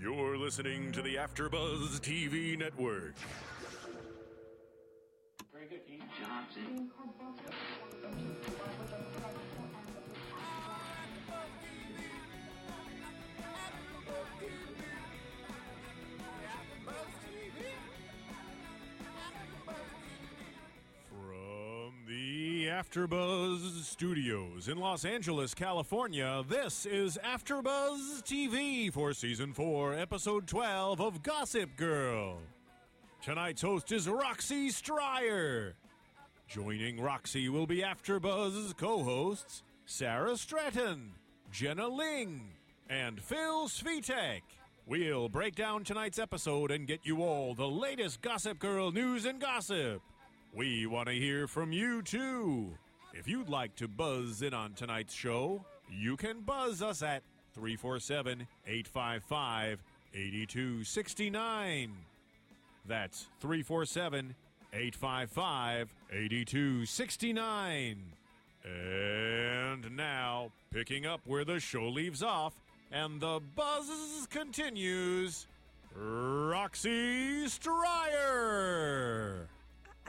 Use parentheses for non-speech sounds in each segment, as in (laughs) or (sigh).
You're listening to the AfterBuzz TV network. Very good, Johnson. AfterBuzz Studios in Los Angeles, California, this is AfterBuzz TV for season 4, episode 12 of Gossip Girl. Tonight's host is Roxy Striar. Joining Roxy will be AfterBuzz's co-hosts Sarah Stratton, Jenna Ling, and Phil Svitek. We'll break down tonight's episode and get you all the latest Gossip Girl news and gossip. We want to hear from you too. If you'd like to buzz in on tonight's show, you can buzz us at 347 855 8269. That's 347 855 8269. And now, picking up where the show leaves off and the buzz continues, Roxy Striar.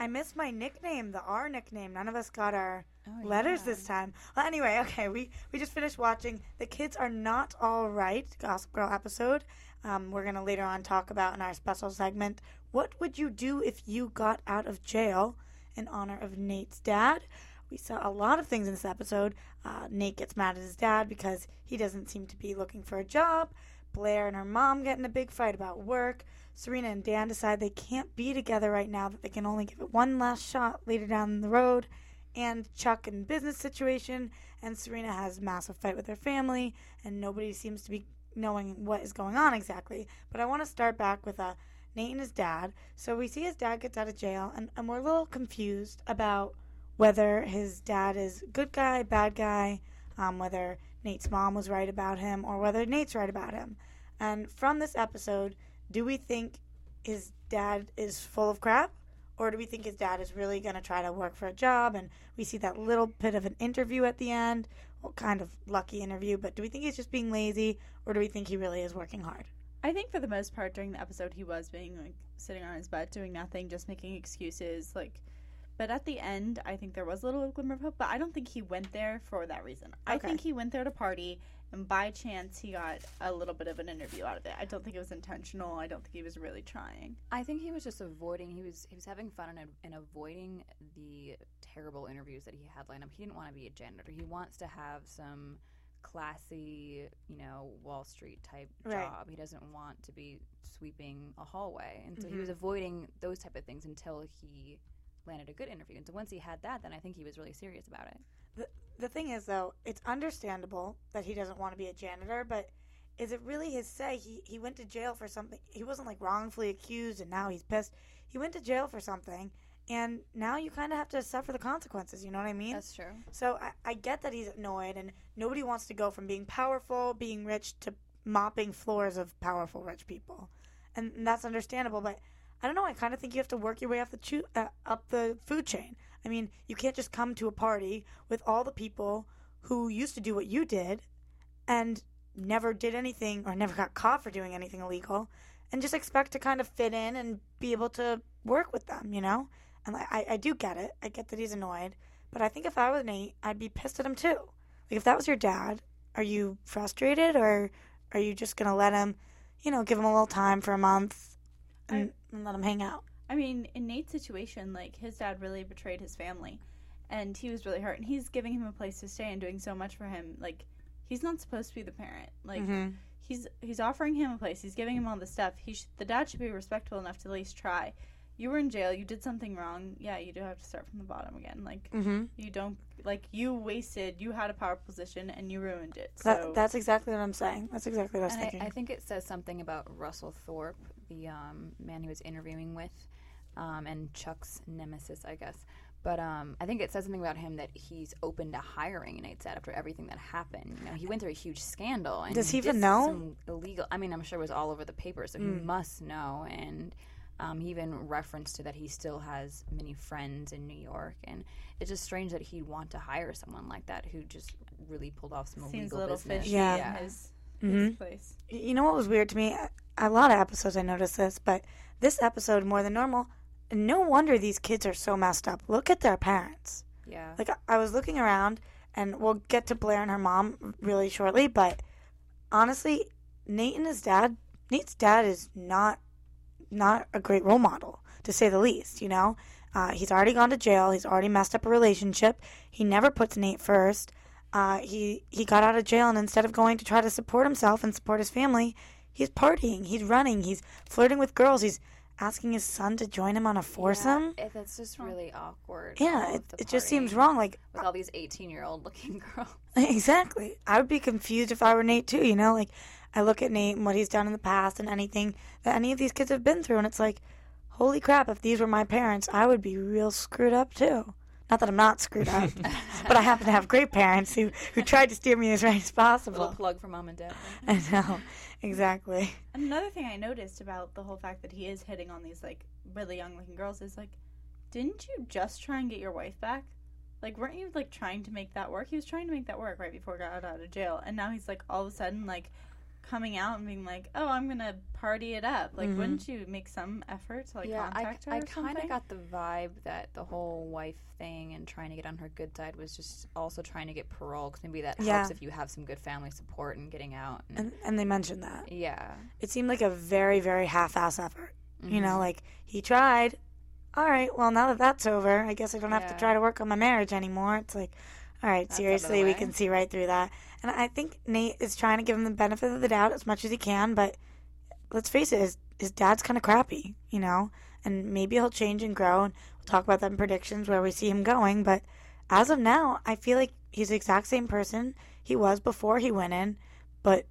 I missed my nickname, the R nickname. None of us got our Oh, letters yeah. this time. Well, anyway, okay, we, we just finished watching The Kids Are Not All Right Gossip Girl episode. Um, we're going to later on talk about in our special segment what would you do if you got out of jail in honor of Nate's dad. We saw a lot of things in this episode. Uh, Nate gets mad at his dad because he doesn't seem to be looking for a job. Blair and her mom get in a big fight about work. Serena and Dan decide they can't be together right now, that they can only give it one last shot later down the road. And Chuck in business situation, and Serena has a massive fight with her family, and nobody seems to be knowing what is going on exactly. But I want to start back with uh, Nate and his dad. So we see his dad gets out of jail, and, and we're a little confused about whether his dad is good guy, bad guy, um, whether Nate's mom was right about him, or whether Nate's right about him. And from this episode, do we think his dad is full of crap? Or do we think his dad is really going to try to work for a job? And we see that little bit of an interview at the end. Well, kind of lucky interview, but do we think he's just being lazy? Or do we think he really is working hard? I think for the most part during the episode he was being like sitting on his butt doing nothing, just making excuses. Like, but at the end, I think there was a little glimmer of hope. But I don't think he went there for that reason. I think he went there to party, and by chance he got a little bit of an interview out of it. I don't think it was intentional. I don't think he was really trying. I think he was just avoiding. He was he was having fun and, and avoiding the terrible interviews that he had lined up. He didn't want to be a janitor. He wants to have some classy, you know, Wall Street type Right. job. He doesn't want to be sweeping a hallway, and so he was mm-hmm. avoiding those type of things until he landed a good interview. And so once he had that, then I think he was really serious about it. The, the thing is, though, it's understandable that he doesn't want to be a janitor, but is it really his say? He, he went to jail for something. He wasn't like wrongfully accused and now he's pissed. He went to jail for something, and now you kind of have to suffer the consequences. You know what I mean? That's true. So I, I get that he's annoyed, and nobody wants to go from being powerful, being rich, to mopping floors of powerful rich people, and, and that's understandable. But I don't know. I kind of think you have to work your way up the chu- uh, up the food chain. I mean, you can't just come to a party with all the people who used to do what you did, and never did anything or never got caught for doing anything illegal, and just expect to kind of fit in and be able to work with them. You know. And I, I- I do get it. I get that he's annoyed. But I think if I was Nate, I'd be pissed at him too. Like if that was your dad, are you frustrated or are you just gonna let him, you know, give him a little time for a month and, and let him hang out? I mean, in Nate's situation, like his dad really betrayed his family, and he was really hurt. And he's giving him a place to stay and doing so much for him. Like he's not supposed to be the parent. Like mm-hmm. he's he's offering him a place. He's giving him all the stuff. He sh- the dad should be respectful enough to at least try. You were in jail. You did something wrong. Yeah, you do have to start from the bottom again. Like mm-hmm. you don't like you wasted. You had a power position and you ruined it. So That, that's exactly what I'm saying. That's exactly what I was And thinking. I, I think it says something about Russell Thorpe, the um, man he was interviewing with, um, and Chuck's nemesis, I guess. But um, I think it says something about him that he's open to hiring Nate said after everything that happened. You know, he went through a huge scandal. And Does he did even know? some Illegal. I mean, I'm sure it was all over the paper, so he must know. And um, he even referenced to that he still has many friends in New York, and it's just strange that he'd want to hire someone like that who just really pulled off some seems a illegal little business. fishy Yeah. in his, his place. you know what was weird to me? A lot of episodes I noticed this, but this episode more than normal. No wonder these kids are so messed up. Look at their parents. Yeah. Like I- I was looking around, and we'll get to Blair and her mom really shortly. But honestly, Nate and his dad, Nate's dad is not not a great role model to say the least. You know, uh, he's already gone to jail. He's already messed up a relationship. He never puts Nate first. Uh, he he got out of jail, and instead of going to try to support himself and support his family, he's partying. He's running. He's flirting with girls. He's asking his son to join him on a foursome. Yeah, that's just really awkward. Yeah, it, it just seems wrong. Like with all these eighteen-year-old looking (laughs) girls. (laughs) Exactly. I would be confused if I were Nate too, you know? Like, I look at Nate and what he's done in the past and anything that any of these kids have been through, and it's like, holy crap, if these were my parents, I would be real screwed up too. Not that I'm not screwed up, (laughs) but I happen to have great parents who, who tried to steer me as right as Little possible. plug for mom and dad. (laughs) I know. Exactly. Another thing I noticed about the whole fact that he is hitting on these like really young looking girls is like, didn't you just try and get your wife back? Like, weren't you like trying to make that work? He was trying to make that work right before he got out of jail, and now he's like all of a sudden like coming out and being like, "Oh, I'm gonna party it up." Like, wouldn't you make some effort to like yeah, I, contact her? I or kind of got the vibe that the whole wife thing and trying to get on her good side was just also trying to get parole because maybe that Yeah. helps if you have some good family support and getting out. And, And, and they mentioned that. yeah, It seemed like a very, very half ass effort. You Mm-hmm. know, like, he tried. All right, well, now that that's over, I guess I don't have to try to work on my marriage anymore. It's like, all right, That's out of the seriously, we can see right through that. And I think Nate is trying to give him the benefit of the doubt as much as he can, but let's face it, his, his dad's kind of crappy, you know? And maybe he'll change and grow, and we'll talk about that in predictions where we see him going. But as of now, I feel like he's the exact same person he was before he went in, but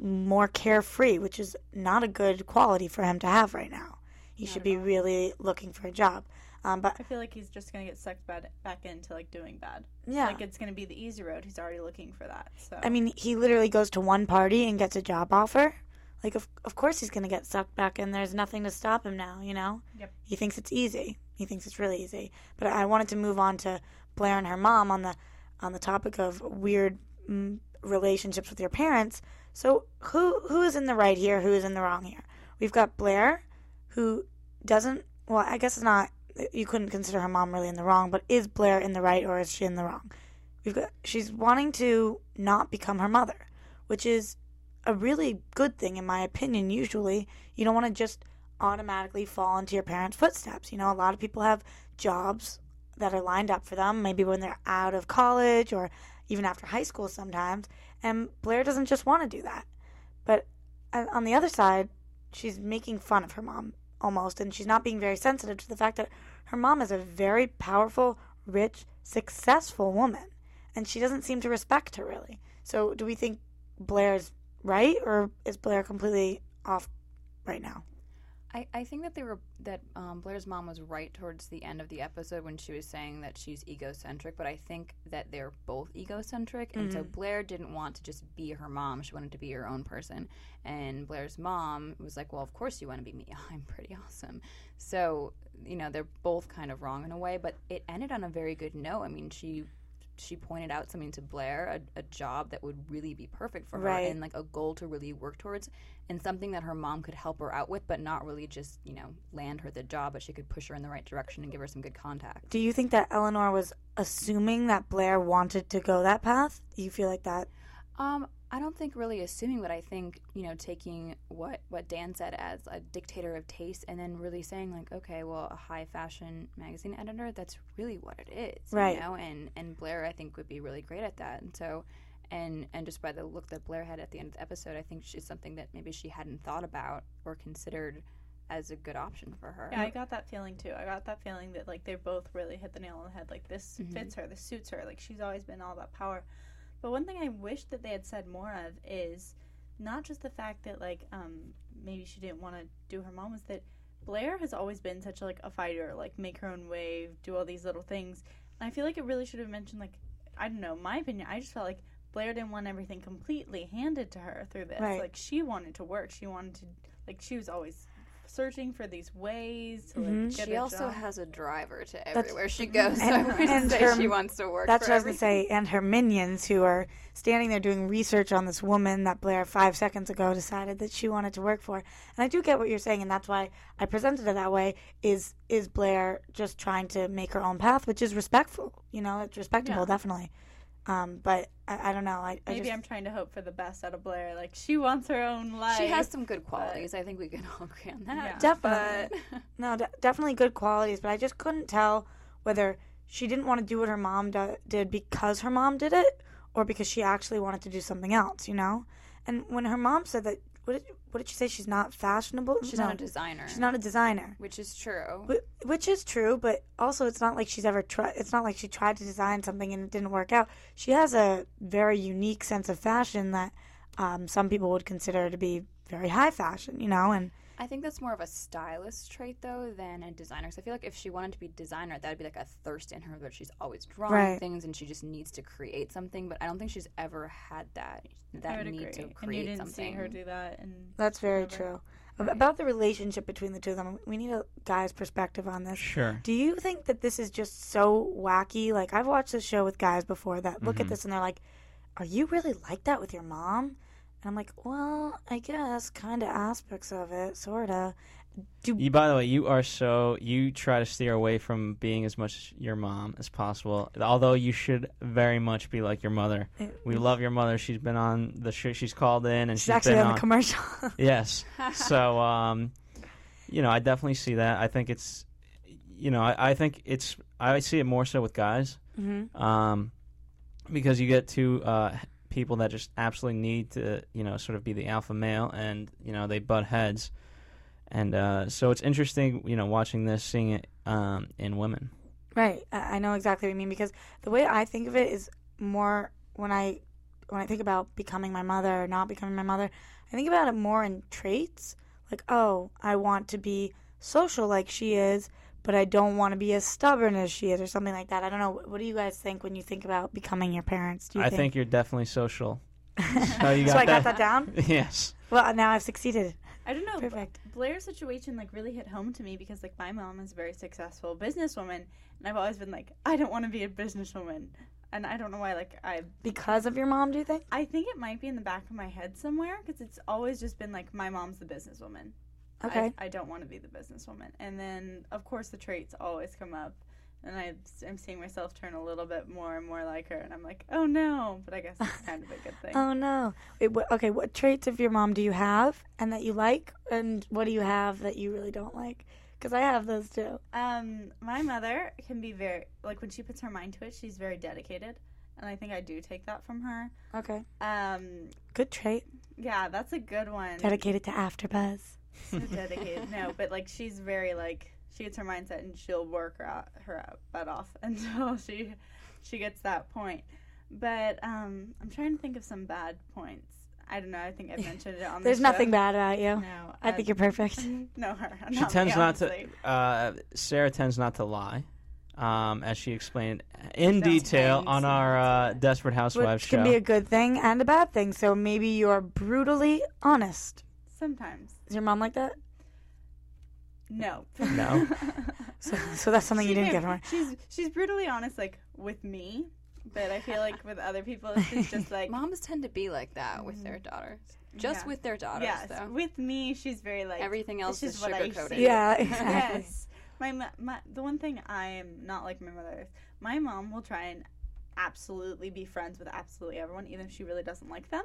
more carefree, which is not a good quality for him to have right now. He should be really looking for a job. Um, but I feel like he's just gonna get sucked bad, back into like doing bad. yeah, Like it's gonna be the easy road. He's already looking for that. So I mean, he literally goes to one party and gets a job offer. Like, of, of course he's going to get sucked back in. There's nothing to stop him now, you know? Yep. He thinks it's easy. He thinks it's really easy. But I wanted to move on to Blair and her mom on the on the topic of weird mm, relationships with your parents. So, who who is in the right here? Who is in the wrong here? We've got Blair, who doesn't. Well, I guess it's not. You couldn't consider her mom really in the wrong, but is Blair in the right or is she in the wrong? We've got she's wanting to not become her mother, which is a really good thing in my opinion. Usually, you don't want to just automatically fall into your parents' footsteps. You know, a lot of people have jobs that are lined up for them, maybe when they're out of college or even after high school sometimes, and Blair doesn't just want to do that. But uh, on the other side, she's making fun of her mom almost, and she's not being very sensitive to the fact that her mom is a very powerful, rich, successful woman, and she doesn't seem to respect her really. So, do we think Blair's right, or is Blair completely off right now? I, I think that they were that um, Blair's mom was right towards the end of the episode when she was saying that she's egocentric, but I think that they're both egocentric, and so Blair didn't want to just be her mom; she wanted to be her own person. And Blair's mom was like, "Well, of course you want to be me. (laughs) I'm pretty awesome." So you know they're both kind of wrong in a way, but it ended on a very good note. I mean, she she pointed out something to Blair, a, a job that would really be perfect for her, Right. and like a goal to really work towards, and something that her mom could help her out with, but not really just you know land her the job, but she could push her in the right direction and give her some good contact. Do you think that Eleanor was assuming that Blair wanted to go that path? Do you feel like that? Um, I don't think really assuming, what I think you know taking what what Dan said as a dictator of taste, and then really saying like, okay, well, a high fashion magazine editor, that's really what it is, Right. You know, and and Blair, I think, would be really great at that, and so. And, and just by the look that Blair had at the end of the episode, I think she's something that maybe she hadn't thought about or considered as a good option for her. Yeah, I got that feeling too. I got that feeling that like they both really hit the nail on the head. Like this Mm-hmm. fits her, this suits her. Like she's always been all about power. But one thing I wish that they had said more of is not just the fact that like um maybe she didn't want to do her mom was that Blair has always been such like a fighter, like make her own way, do all these little things. And I feel like it really should have mentioned like I don't know, my opinion, I just felt like Blair didn't want everything completely handed to her through this. Right. Like she wanted to work. She wanted to like she was always searching for these ways to like Mhm. get She a also job. has a driver to That's- everywhere she (laughs) goes. So And- (laughs) wouldn't and her- she wants to work. That's for what I was gonna say, and her minions who are standing there doing research on this woman that Blair five seconds ago decided that she wanted to work for. And I do get what you're saying, and that's why I presented it that way. Is is Blair just trying to make her own path, which is respectful? You know, it's respectable, Yeah. definitely. Um, but I, I don't know. I, I Maybe just, I'm trying to hope for the best out of Blair. Like she wants her own life. She has some good qualities. I think we can all agree on that. Yeah. Definitely. But (laughs) No, de- definitely good qualities, but I just couldn't tell whether she didn't want to do what her mom do- did because her mom did it or because she actually wanted to do something else, you know? And when her mom said that, what did, what did she say? She's not fashionable? she's No, not a designer. She's not a designer. which is true. Wh- Which is true, but also it's not like she's ever tried. It's not like she tried to design something and it didn't work out. She has a very unique sense of fashion that um, some people would consider to be very high fashion, you know. And I think that's more of a stylist trait though than a designer. So I feel like if she wanted to be a designer, that would be like a thirst in her that she's always drawing Right. things and she just needs to create something. But I don't think she's ever had that I that would need agree. to and you create didn't something. see her do that. And That's very whatever. true. Ab- About the relationship between the two of them, we need a guy's perspective on this. Sure. Do you think that this is just so wacky? Like, I've watched this show with guys before that look at Mhm. this and they're like, Are you really like that with your mom? And I'm like, Well, I guess, kind of aspects of it, sort of. Do You, by the way, you are so you try to steer away from being as much your mom as possible. Although you should very much be like your mother. We love your mother. She's been on the show. She's called in and She's she's actually been on the commercial. (laughs) Yes. so, um, you know, I definitely see that. I think it's, you know, I, I think it's. I see it more so with guys, hmm um, because you get to uh, people that just absolutely need to, you know, sort of be the alpha male, and you know they butt heads, and uh, so it's interesting, you know, watching this, seeing it um, in women. Right. I I know exactly what you mean because the way I think of it is more when I when I think about becoming my mother or not becoming my mother, I think about it more in traits. Like, oh, I want to be social like she is, but I don't want to be as stubborn as she is or something like that. I don't know. What do you guys think when you think about becoming your parents? Do you I think you're definitely social. So (laughs) oh, you so got I got that? that down? (laughs) yes. Well, now I've succeeded. I don't know. Perfect. Blair's situation like really hit home to me because like my mom is a very successful businesswoman, and I've always been like, I don't want to be a businesswoman, and I don't know why. Like I, Because of your mom, do you think? I think it might be in the back of my head somewhere because it's always just been like my mom's the businesswoman. Okay. I, I don't want to be the businesswoman, and then of course the traits always come up, and I am seeing myself turn a little bit more and more like her, and I'm like, oh no, but I guess it's (laughs) kind of a good thing. Oh no. Wait, what, okay, what traits of your mom do you have and that you like, and what do you have that you really don't like? Because I have those too. Um, my mother can be very like when she puts her mind to it, she's very dedicated, and I think I do take that from her. Okay. Um, Good trait. yeah, that's a good one. Dedicated to AfterBuzz. So (laughs) dedicated. no, but like she's very like she gets her mindset and she'll work her out, her butt off (laughs) until she she gets that point. But um, I'm trying to think of some bad points. I don't know. I think I've (laughs) mentioned it on. There's the show. nothing bad about you. No, I think you're perfect. No, her. She not tends me, not to. Uh, Sarah tends not to lie, um, as she explained in Don't detail tend on our uh, Desperate Housewives Which show. can be a good thing and a bad thing. So maybe you're brutally honest. Sometimes. Is your mom like that? No. No. (laughs) So, so that's something you She didn't get from her. She's she's brutally honest, like with me, but I feel like with other people, she's just (laughs) like Moms tend to be like that with mm-hmm. their daughters. Just Yeah. with their daughters, yes. though. With me, she's very like Everything else this is is what I sugar-coated. see. Yeah, exactly. Yes. My, mo- my the one thing I am not like my mother is my mom will try and absolutely be friends with absolutely everyone, even if she really doesn't like them.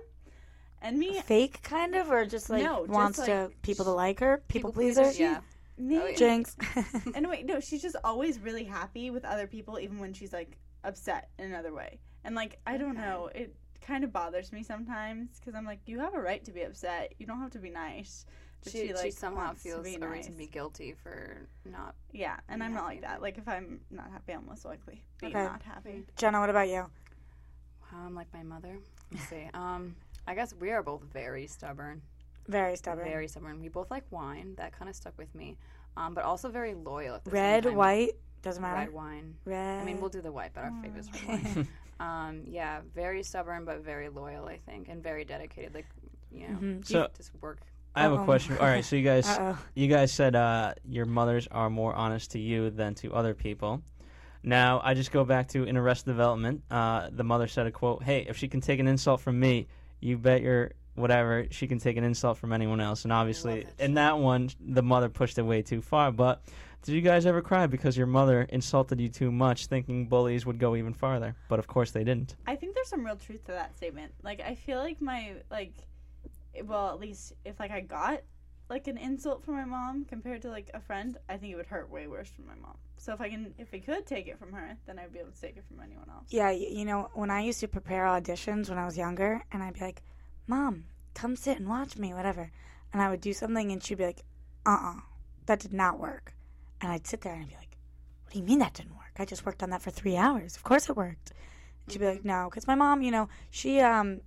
And me, Fake kind of, or just like No, just wants like- to people to like her, people, pleaser, pleaser. Yeah. me, Oh, yeah. Jinx. (laughs) And wait, no, she's just always really happy with other people, even when she's like upset in another way. And like, I don't know, it kind of bothers me sometimes because I'm like, you have a right to be upset. You don't have to be nice. But She, she, like she somehow feels be a nice. reason to be guilty for not. Yeah, and I'm not like that. Like if I'm not happy, I'm less likely to be Okay. not happy. Jenna, what about you? How I'm like my mother. Let's see. Um, I guess we are both very stubborn. Very stubborn. Very stubborn. We both like wine. That kind of stuck with me. Um, but also very loyal. At the Red, same time. white, doesn't matter. Red wine. Red. I mean, we'll do the white, but our favorite's red wine. (laughs) Um, yeah, very stubborn but very loyal, I think, and very dedicated. Like, you know, Mhm. So just work. I have a Uh-oh. question. All right, so you guys, (laughs) you guys said uh, your mothers are more honest to you than to other people. Now, I just go back to in Arrested Development. Uh, the mother said a quote: "Hey, if she can take an insult from me, you bet your whatever she can take an insult from anyone else." And obviously, that in that one, the mother pushed it way too far. But did you guys ever cry because your mother insulted you too much, thinking bullies would go even farther? But of course, they didn't. I think there's some real truth to that statement. Like I feel like my like well, at least if like I got like an insult from my mom compared to like a friend, I think it would hurt way worse from my mom. So if I can if I could take it from her, then I'd be able to take it from anyone else. Yeah, you know, when I used to prepare auditions when I was younger, and I'd be like, Mom, come sit and watch me, whatever. And I would do something, and she'd be like, Uh uh that did not work. And I'd sit there and I'd be like, What do you mean that didn't work? I just worked on that for three hours. Of course it worked. And she'd be like, No, because my mom, you know, she, um,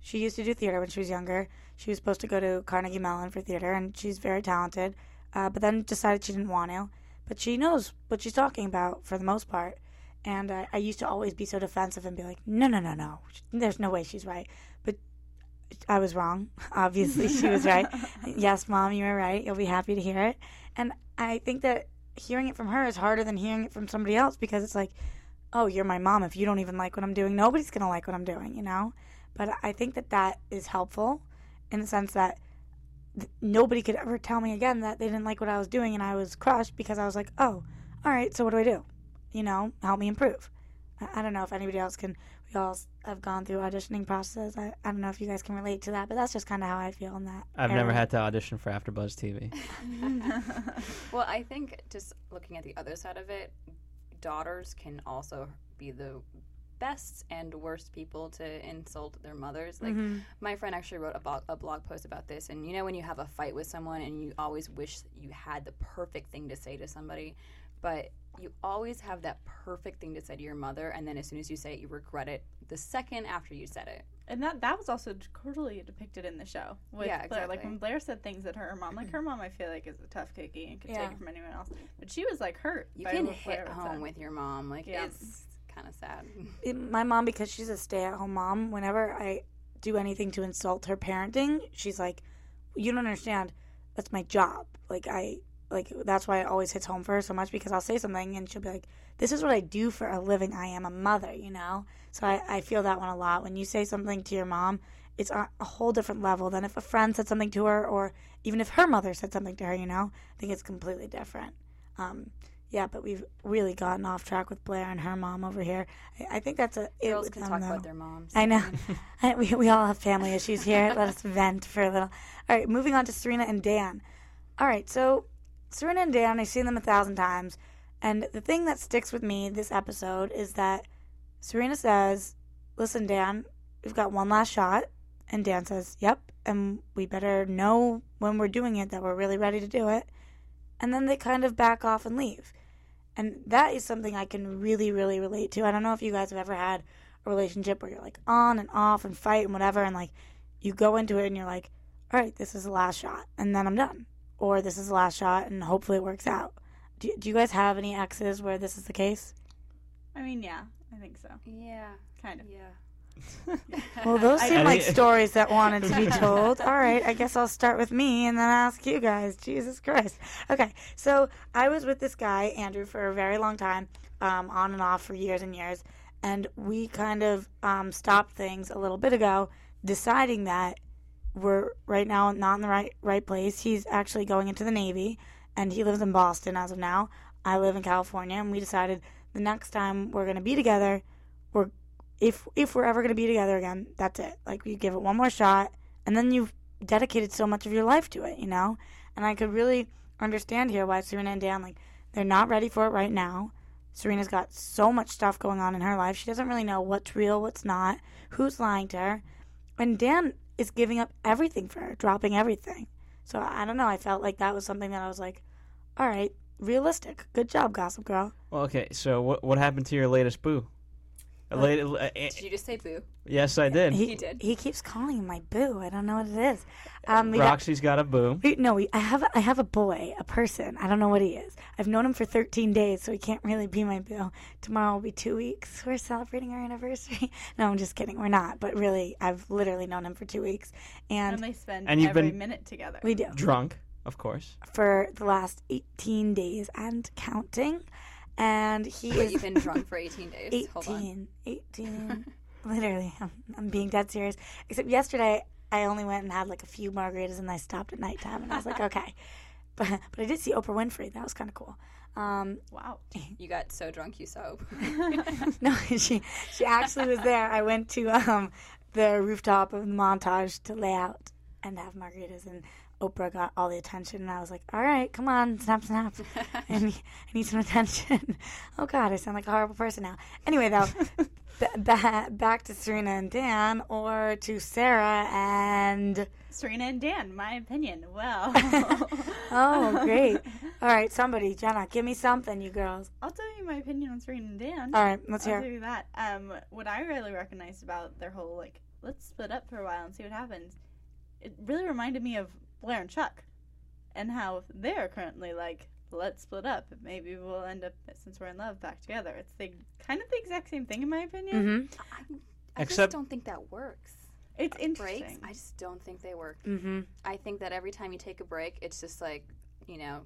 she used to do theater when she was younger. She was supposed to go to Carnegie Mellon for theater, and she's very talented, uh, but then decided she didn't want to. But she knows what she's talking about for the most part. And I, I used to always be so defensive and be like, no, no, no, no. There's no way she's right. But I was wrong. (laughs) Obviously, she was right. (laughs) yes, mom, you were right. You'll be happy to hear it. And I think that hearing it from her is harder than hearing it from somebody else because it's like, oh, you're my mom. If you don't even like what I'm doing, nobody's going to like what I'm doing, you know? But I think that that is helpful in the sense that th- nobody could ever tell me again that they didn't like what I was doing and I was crushed because I was like, oh, all right, so what do I do? You know, help me improve. I, I don't know if anybody else can. We all have gone through auditioning processes. I, I don't know if you guys can relate to that, but that's just kind of how I feel in that. I've never had to audition for AfterBuzz TV. (laughs) (laughs) Well, I think just looking at the other side of it, daughters can also be the best and worst people to insult their mothers. Like Mhm. my friend actually wrote a, blog a blog post about this, and you know when you have a fight with someone and you always wish you had the perfect thing to say to somebody, but you always have that perfect thing to say to your mother, and then as soon as you say it, you regret it the second after you said it. And that that was also totally depicted in the show with Yeah, Blair. Like when Blair said things at her mom, like her mom, I feel like is a tough cookie and could Yeah. take it from anyone else. But she was like hurt. You can Blair hit home said. with your mom, like Yeah. it's kind of sad. It- my mom because she's a stay-at-home mom whenever i do anything to insult her parenting she's like you don't understand. That's my job. Like i like that's why it always hits home for her so much because i'll say something and she'll be like this is what i do for a living. I am a mother you know? So i, I feel that one a lot. When you say something to your mom it's on a whole different level than if a friend said something to her or even if her mother said something to her you know? I think it's completely different. Um, yeah, but we've really gotten off track with Blair and her mom over here. I, I think that's a it Girls can them, talk though. about their moms. I know. (laughs) I, we, we all have family issues here. (laughs) Let us vent for a little. All right, moving on to Serena and Dan. All right, so Serena and Dan, I've seen them a thousand times. And the thing that sticks with me this episode is that Serena says, Listen, Dan, we've got one last shot. And Dan says, Yep. And we better know when we're doing it that we're really ready to do it. And then they kind of back off and leave. And that is something I can really, really relate to. I don't know if you guys have ever had a relationship where you're like on and off and fight and whatever, and like you go into it and you're like, all right, this is the last shot, and then I'm done. Or this is the last shot, and hopefully it works out. Do, do you guys have any exes where this is the case? I mean, yeah, I think so. Yeah, Kind of. yeah. (laughs) Well, those seem I like think- (laughs) stories that wanted to be told. All right, I guess I'll start with me and then ask you guys. Jesus Christ. Okay, so I was with this guy, Andrew, for a very long time, um, on and off for years and years. And we kind of um, stopped things a little bit ago, deciding that we're right now not in the right right place. He's actually going into the Navy, and he lives in Boston as of now. I live in California, and we decided the next time we're going to be together, we're if if we're ever going to be together again, that's it. Like you give it one more shot, and then you've dedicated so much of your life to it, you know. And I could really understand here why Serena and Dan like they're not ready for it right now. Serena's got so much stuff going on in her life; she doesn't really know what's real, what's not, who's lying to her, and Dan is giving up everything for her, dropping everything. So I don't know. I felt like that was something that I was like, all right, realistic. Good job, Gossip Girl. Well, okay, so what what happened to your latest boo? A lady- uh, uh, Did you just say boo? yes, I did. He, He did. He keeps calling him my boo. I don't know what it is. Um, we got- Roxy's got a boo. we- no, we, I have I have a boy, a person. I don't know what he is. I've known him for 13 days, so he can't really be my boo. Tomorrow will be two weeks. (laughs) We're celebrating our anniversary. (laughs) No, I'm just kidding. We're not. But really, I've literally known him for two weeks, And and they spend And you've every been- minute together. we do Drunk, of course. for the last 18 days and counting. And he Wait, is you've been drunk for 18 days. (laughs) Hold on. 18. 18. (laughs) Literally, I'm, I'm being dead serious. Except yesterday, I only went and had like a few margaritas and I stopped at nighttime and I was like, (laughs) okay. But, but I did see Oprah Winfrey. That was kind of cool. Um, Wow. You got so drunk you saw. no, she she actually was there. I went to um, the rooftop of the montage to lay out and have margaritas, and Oprah got all the attention. And I was like, "All right, come on, snap, snap, (laughs) I need, I need some attention." (laughs) oh God, I sound like a horrible person now. Anyway, though, (laughs) b- ba- back to Serena and Dan, or to Sarah and Serena and Dan, my opinion. Well, oh, great. All right, somebody, Jenna, give me something, you girls. I'll tell you my opinion on Serena and Dan. All right, let's I'll hear. you that. Um, what I really recognized about their whole like, let's split up for a while and see what happens. It really reminded me of Blair and Chuck, and how they're currently like, let's split up. Maybe we'll end up since we're in love back together. It's the kind of the exact same thing in my opinion. Mm-hmm. I Except- just don't think that works. It's Breaks, interesting. I just don't think they work. Mm-hmm. I think that every time you take a break, it's just like, you know,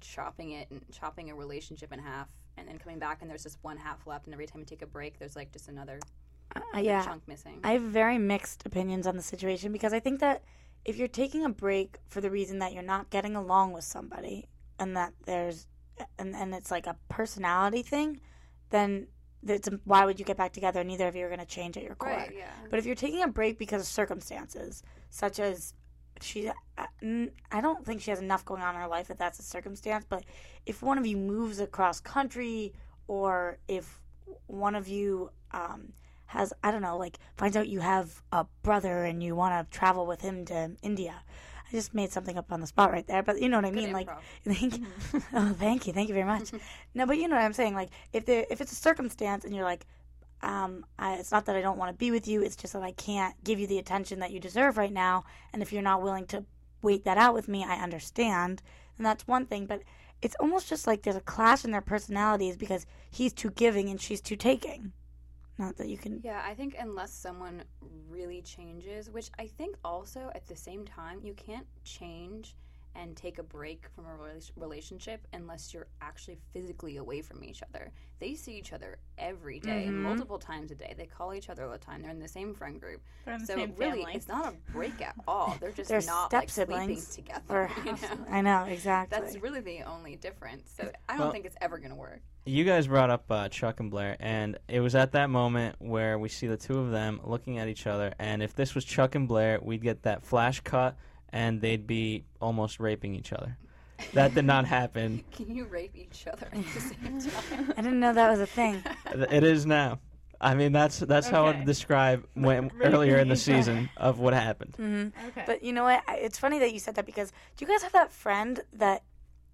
chopping it and chopping a relationship in half and then coming back and there's just one half left and every time you take a break there's like just another Uh, yeah. chunk missing. I have very mixed opinions on the situation because I think that if you're taking a break for the reason that you're not getting along with somebody and that there's and, and it's like a personality thing, then it's, why would you get back together? Neither of you are going to change at your core. right, yeah. But if you're taking a break because of circumstances, such as she, I don't think she has enough going on in her life that that's a circumstance. But if one of you moves across country, or if one of you um, has, I don't know, like finds out you have a brother and you want to travel with him to India. I just made something up on the spot right there, but you know what I mean. Like. (laughs) Thank, oh, thank you, thank you very much. (laughs) no, but you know what I'm saying. Like, if there, if it's a circumstance and you're like, um, I, it's not that I don't want to be with you. It's just that I can't give you the attention that you deserve right now. And if you're not willing to wait that out with me, I understand. And that's one thing. But it's almost just like there's a clash in their personalities because he's too giving and she's too taking. Not that you can. Yeah, I think unless someone really changes, which I think also at the same time, you can't change and take a break from a rela- relationship unless you're actually physically away from each other. They see each other every day, Mhm. multiple times a day. They call each other all the time. They're in the same friend group. They're in the so same really, family. it's not a break at all. They're just They're not step like sleeping together. (laughs) You know? (laughs) I know exactly. That's really the only difference. So I don't Well- think it's ever going to work. You guys brought up uh, Chuck and Blair, and it was at that moment where we see the two of them looking at each other. And if this was Chuck and Blair, we'd get that flash cut, and they'd be almost raping each other. That did not happen. (laughs) Can you rape each other at the same (laughs) time? I didn't know that was a thing. it is now. I mean, that's that's how I'd describe (laughs) when, earlier in the season of what happened. hmm okay. But you know what? It's funny that you said that because do you guys have that friend that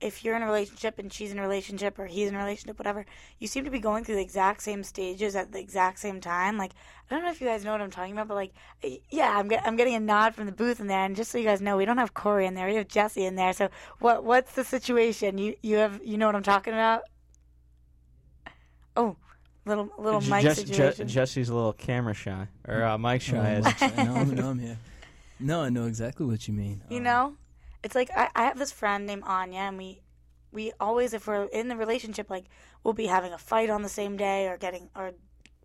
if you're in a relationship and she's in a relationship or he's in a relationship, whatever, you seem to be going through the exact same stages at the exact same time? Like, I don't know if you guys know what I'm talking about, but like, yeah, I'm, get, I'm getting a nod from the booth in there. And just so you guys know, we don't have Corey in there. We have Jesse in there. So what what's the situation? You you have you know what I'm talking about? Oh, little little J- mic Jess- Je- situation. Jesse's a little camera shy, or uh, mic shy. Oh, as- Mike, I know, I'm here. No, I know exactly what you mean. You Um, know, it's like I, I have this friend named Anya, and we we always, if we're in the relationship, like we'll be having a fight on the same day, or getting, or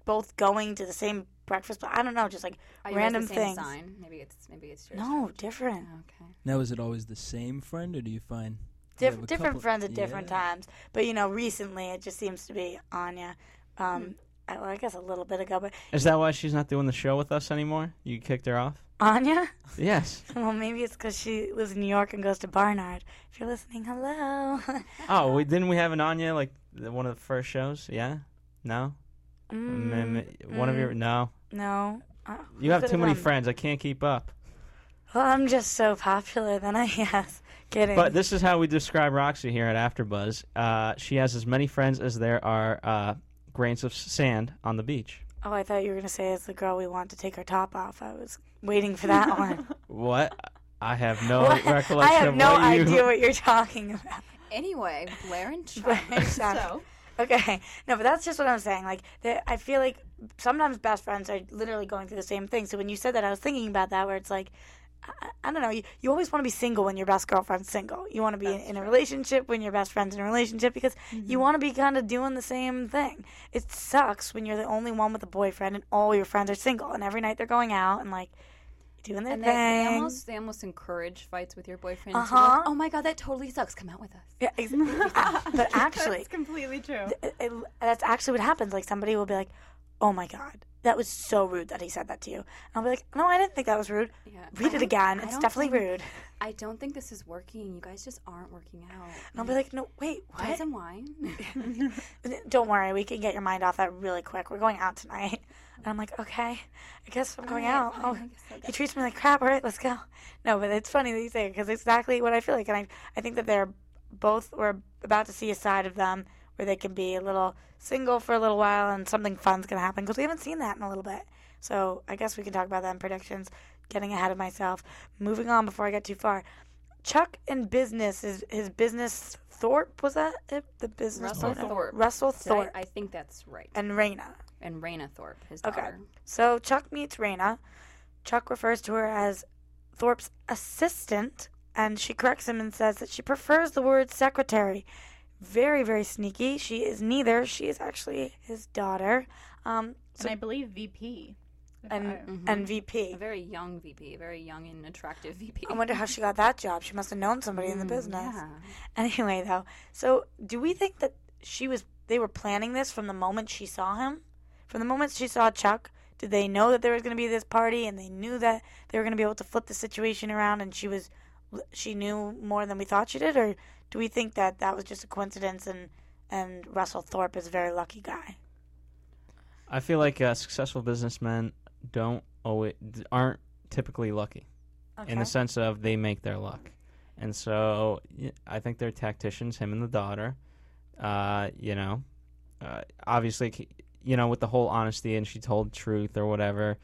both going to the same breakfast. But I don't know, just like Are you guys random the same things. sign? Maybe it's maybe it's yours. No, different, Okay. Now, is it always the same friend, or do you find Dif- you different couple- friends at different Yeah. times. But you know, recently it just seems to be Anya. Um, I, well, I guess a little bit ago, but Is that why she's not doing the show with us anymore? You kicked her off? Anya. Yes. (laughs) Well, maybe it's because she lives in New York and goes to Barnard. If you're listening, hello. (laughs) Oh, we didn't we have an Anya like one of the first shows? Yeah. No. Mm, one of your mm, no. no. Uh, You have too many been? friends. I can't keep up. Well, I'm just so popular then I (laughs) guess. Kidding. But this is how we describe Roxy here at AfterBuzz. Uh, she has as many friends as there are uh, grains of sand on the beach. Oh, I thought you were gonna say it's the girl we want to take her top off. I was waiting for that (laughs) one. What? I have no What? recollection I have of no what you. idea what you're talking about. Anyway, Blair and (laughs) Chuck. Blair and Chuck. So, Okay, no, but that's just what I'm saying. Like, I feel like sometimes best friends are literally going through the same thing. So when you said that, I was thinking about that, where it's like, I, I don't know, you, you always want to be single when your best girlfriend's single. You want to be in, in a relationship when your best friend's in a relationship because you want to be kind of doing the same thing. It sucks when you're the only one with a boyfriend and all your friends are single, and every night they're going out and like doing their And they, thing. they almost they almost encourage fights with your boyfriend. Uh-huh. like, oh my god, that totally sucks. Come out with us. yeah, ex- (laughs) but (laughs) actually, that's completely true. it, it- that's actually what happens. Like somebody will be like, "Oh my god, that was so rude that he said that to you." And I'll be like, "No, I didn't think that was rude. Yeah. Read it again. I It's definitely think- rude." I don't think this is working. You guys just aren't working out. (laughs) And I'll be like, "No, wait, what? and wine. (laughs) (laughs) Don't worry, we can get your mind off that really quick. We're going out tonight." And I'm like, "Okay, I guess I'm going Alright, out." Oh, I guess I'll he treats me like crap. All right, let's go. No, but it's funny that you say it because it's exactly what I feel like, and I I think that they're both we're about to see a side of them where they can be a little single for a little while and something fun's gonna happen because we haven't seen that in a little bit. So I guess we can talk about that in predictions. Getting ahead of myself. Moving on before I get too far. Chuck in business is his business Thorpe was that it? the business Russell partner? Thorpe. Russell Did I- Thorpe I, think that's right. and Raina. And Raina Thorpe, his daughter. Okay. So Chuck meets Raina. Chuck refers to her as Thorpe's assistant, and she corrects him and says that she prefers the word secretary. Very, very sneaky. She is neither. She is actually his daughter. Um, so, and I believe VP. and I- and A VP. very young VP, a very young and attractive VP. I wonder how she got that job. She must have known somebody in the Mm, business. yeah. (laughs) Anyway, though, so do we think that she was? They were planning this from the moment she saw him, from the moment she saw Chuck. Did they know that there was going to be this party, and they knew that they were going to be able to flip the situation around, and she was, she knew more than we thought she did, or do we think that that was just a coincidence, and and Russell Thorpe is a very lucky guy? I feel like uh, successful businessmen don't always aren't typically lucky Okay. in the sense of they make their luck, and so I think they're tacticians. Him and the daughter, uh, you know, uh, obviously, you know, with the whole honesty and she told truth or whatever.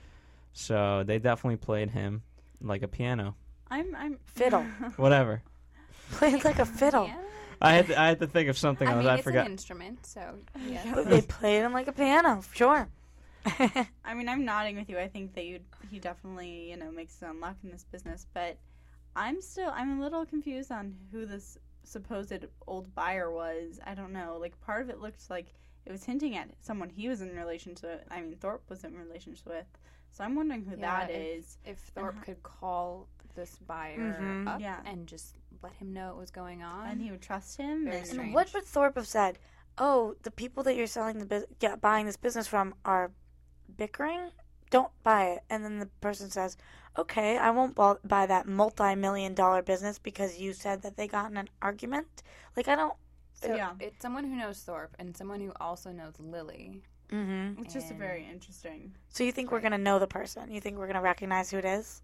So they definitely played him like a piano, I'm I'm Fiddle. (laughs) whatever. (laughs) Played like a fiddle. Yeah. I had to, I had to think of something I else. mean, I it's forgot. an instrument, so yeah. But (laughs) they played him like a piano. Sure. (laughs) I mean, I'm nodding with you. I think that you he definitely, you know, makes his own luck in this business. But I'm still, I'm a little confused on who this supposed old buyer was. I don't know. Like, part of it looked like it was hinting at someone he was in relation to. I mean, Thorpe was in relationship with. So I'm wondering who Yeah, that if- is. If Thorpe Uh-huh. could call this buyer Mhm. up Yeah. and just let him know what was going on. And he would trust him. Very and strange. What would Thorpe have said? Oh, the people that you're selling the bus- get, buying this business from are bickering. Don't buy it. And then the person says, "Okay, I won't bu- buy that multi-million dollar business because you said that they got in an argument." Like I don't. so Yeah. it's someone who knows Thorpe and someone who also knows Lily. Mm-hmm. It's just And- very interesting. So you think we're gonna know the person? You think we're gonna recognize who it is,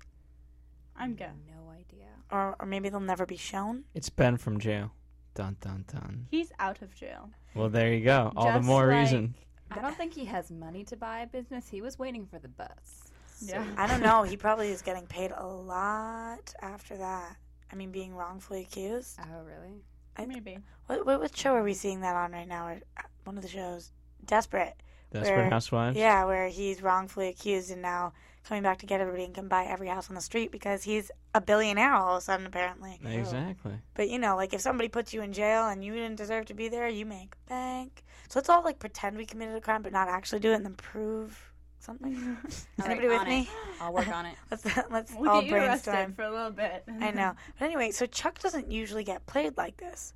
I'm good. No idea. or or maybe they'll never be shown? It's Ben from jail. Dun dun dun. He's out of jail. Well, there you go. All the Just more like- reason. I don't think he has money to buy a business. He was waiting for the bus. So- Yeah. I don't know. He probably is getting paid a lot after that. I mean, being wrongfully accused. Oh, really? I- Maybe. What, what what show are we seeing that on right now? Or, uh, one of the shows, Desperate. Desperate where- Housewives. Yeah, where he's wrongfully accused and now coming back to get everybody and can buy every house on the street because he's a billionaire all of a sudden apparently. Exactly. But you know, like if somebody puts you in jail and you didn't deserve to be there, you make bank. So let's all like pretend we committed a crime but not actually do it and then prove something. (laughs) Is All right, anybody with on it. me? I'll work on it. (laughs) Let's let's We'll all get you arrested brainstorm. for a little bit. I know. But anyway, so Chuck doesn't usually get played like this.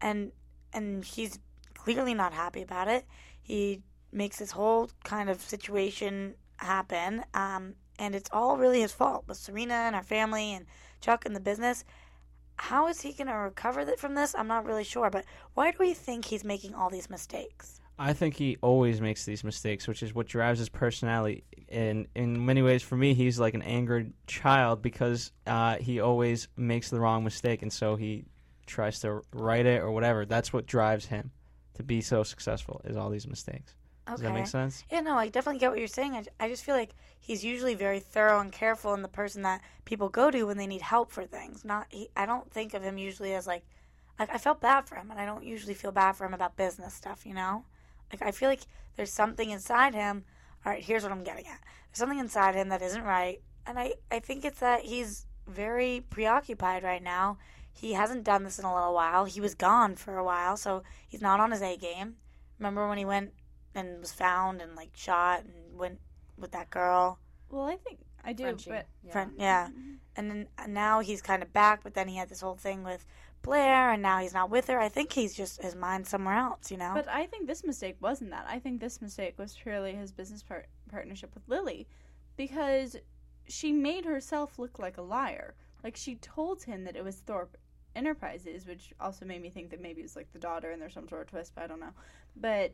And and he's clearly not happy about it. He makes this whole kind of situation happen. Um, and it's all really his fault with Serena and our family and Chuck and the business. How is he going to recover from this? I'm not really sure. But why do we think he's making all these mistakes? I think he always makes these mistakes, which is what drives his personality. And in many ways, for me, he's like an angered child because uh, he always makes the wrong mistake, and so he tries to right it or whatever. That's what drives him to be so successful. Is all these mistakes. Does that make sense? Yeah, no, I definitely get what you're saying. I, I just feel like he's usually very thorough and careful and the person that people go to when they need help for things. Not, he, I don't think of him usually as like, like, I felt bad for him, and I don't usually feel bad for him about business stuff, you know? Like, I feel like there's something inside him. All right, here's what I'm getting at. There's something inside him that isn't right, and I, I think it's that he's very preoccupied right now. He hasn't done this in a little while. He was gone for a while, so he's not on his A game. Remember when he went and was found and like shot and went with that girl? Well, I think I do, Frenchie. but yeah. Friend, yeah. Mm-hmm. And then and now he's kind of back, but then he had this whole thing with Blair, and now he's not with her. I think he's just his mind somewhere else, you know. But I think this mistake wasn't that. I think this mistake was purely his business part- partnership with Lily, because she made herself look like a liar. Like she told him that it was Thorpe Enterprises, which also made me think that maybe it's like the daughter and there's some sort of twist, but I don't know. But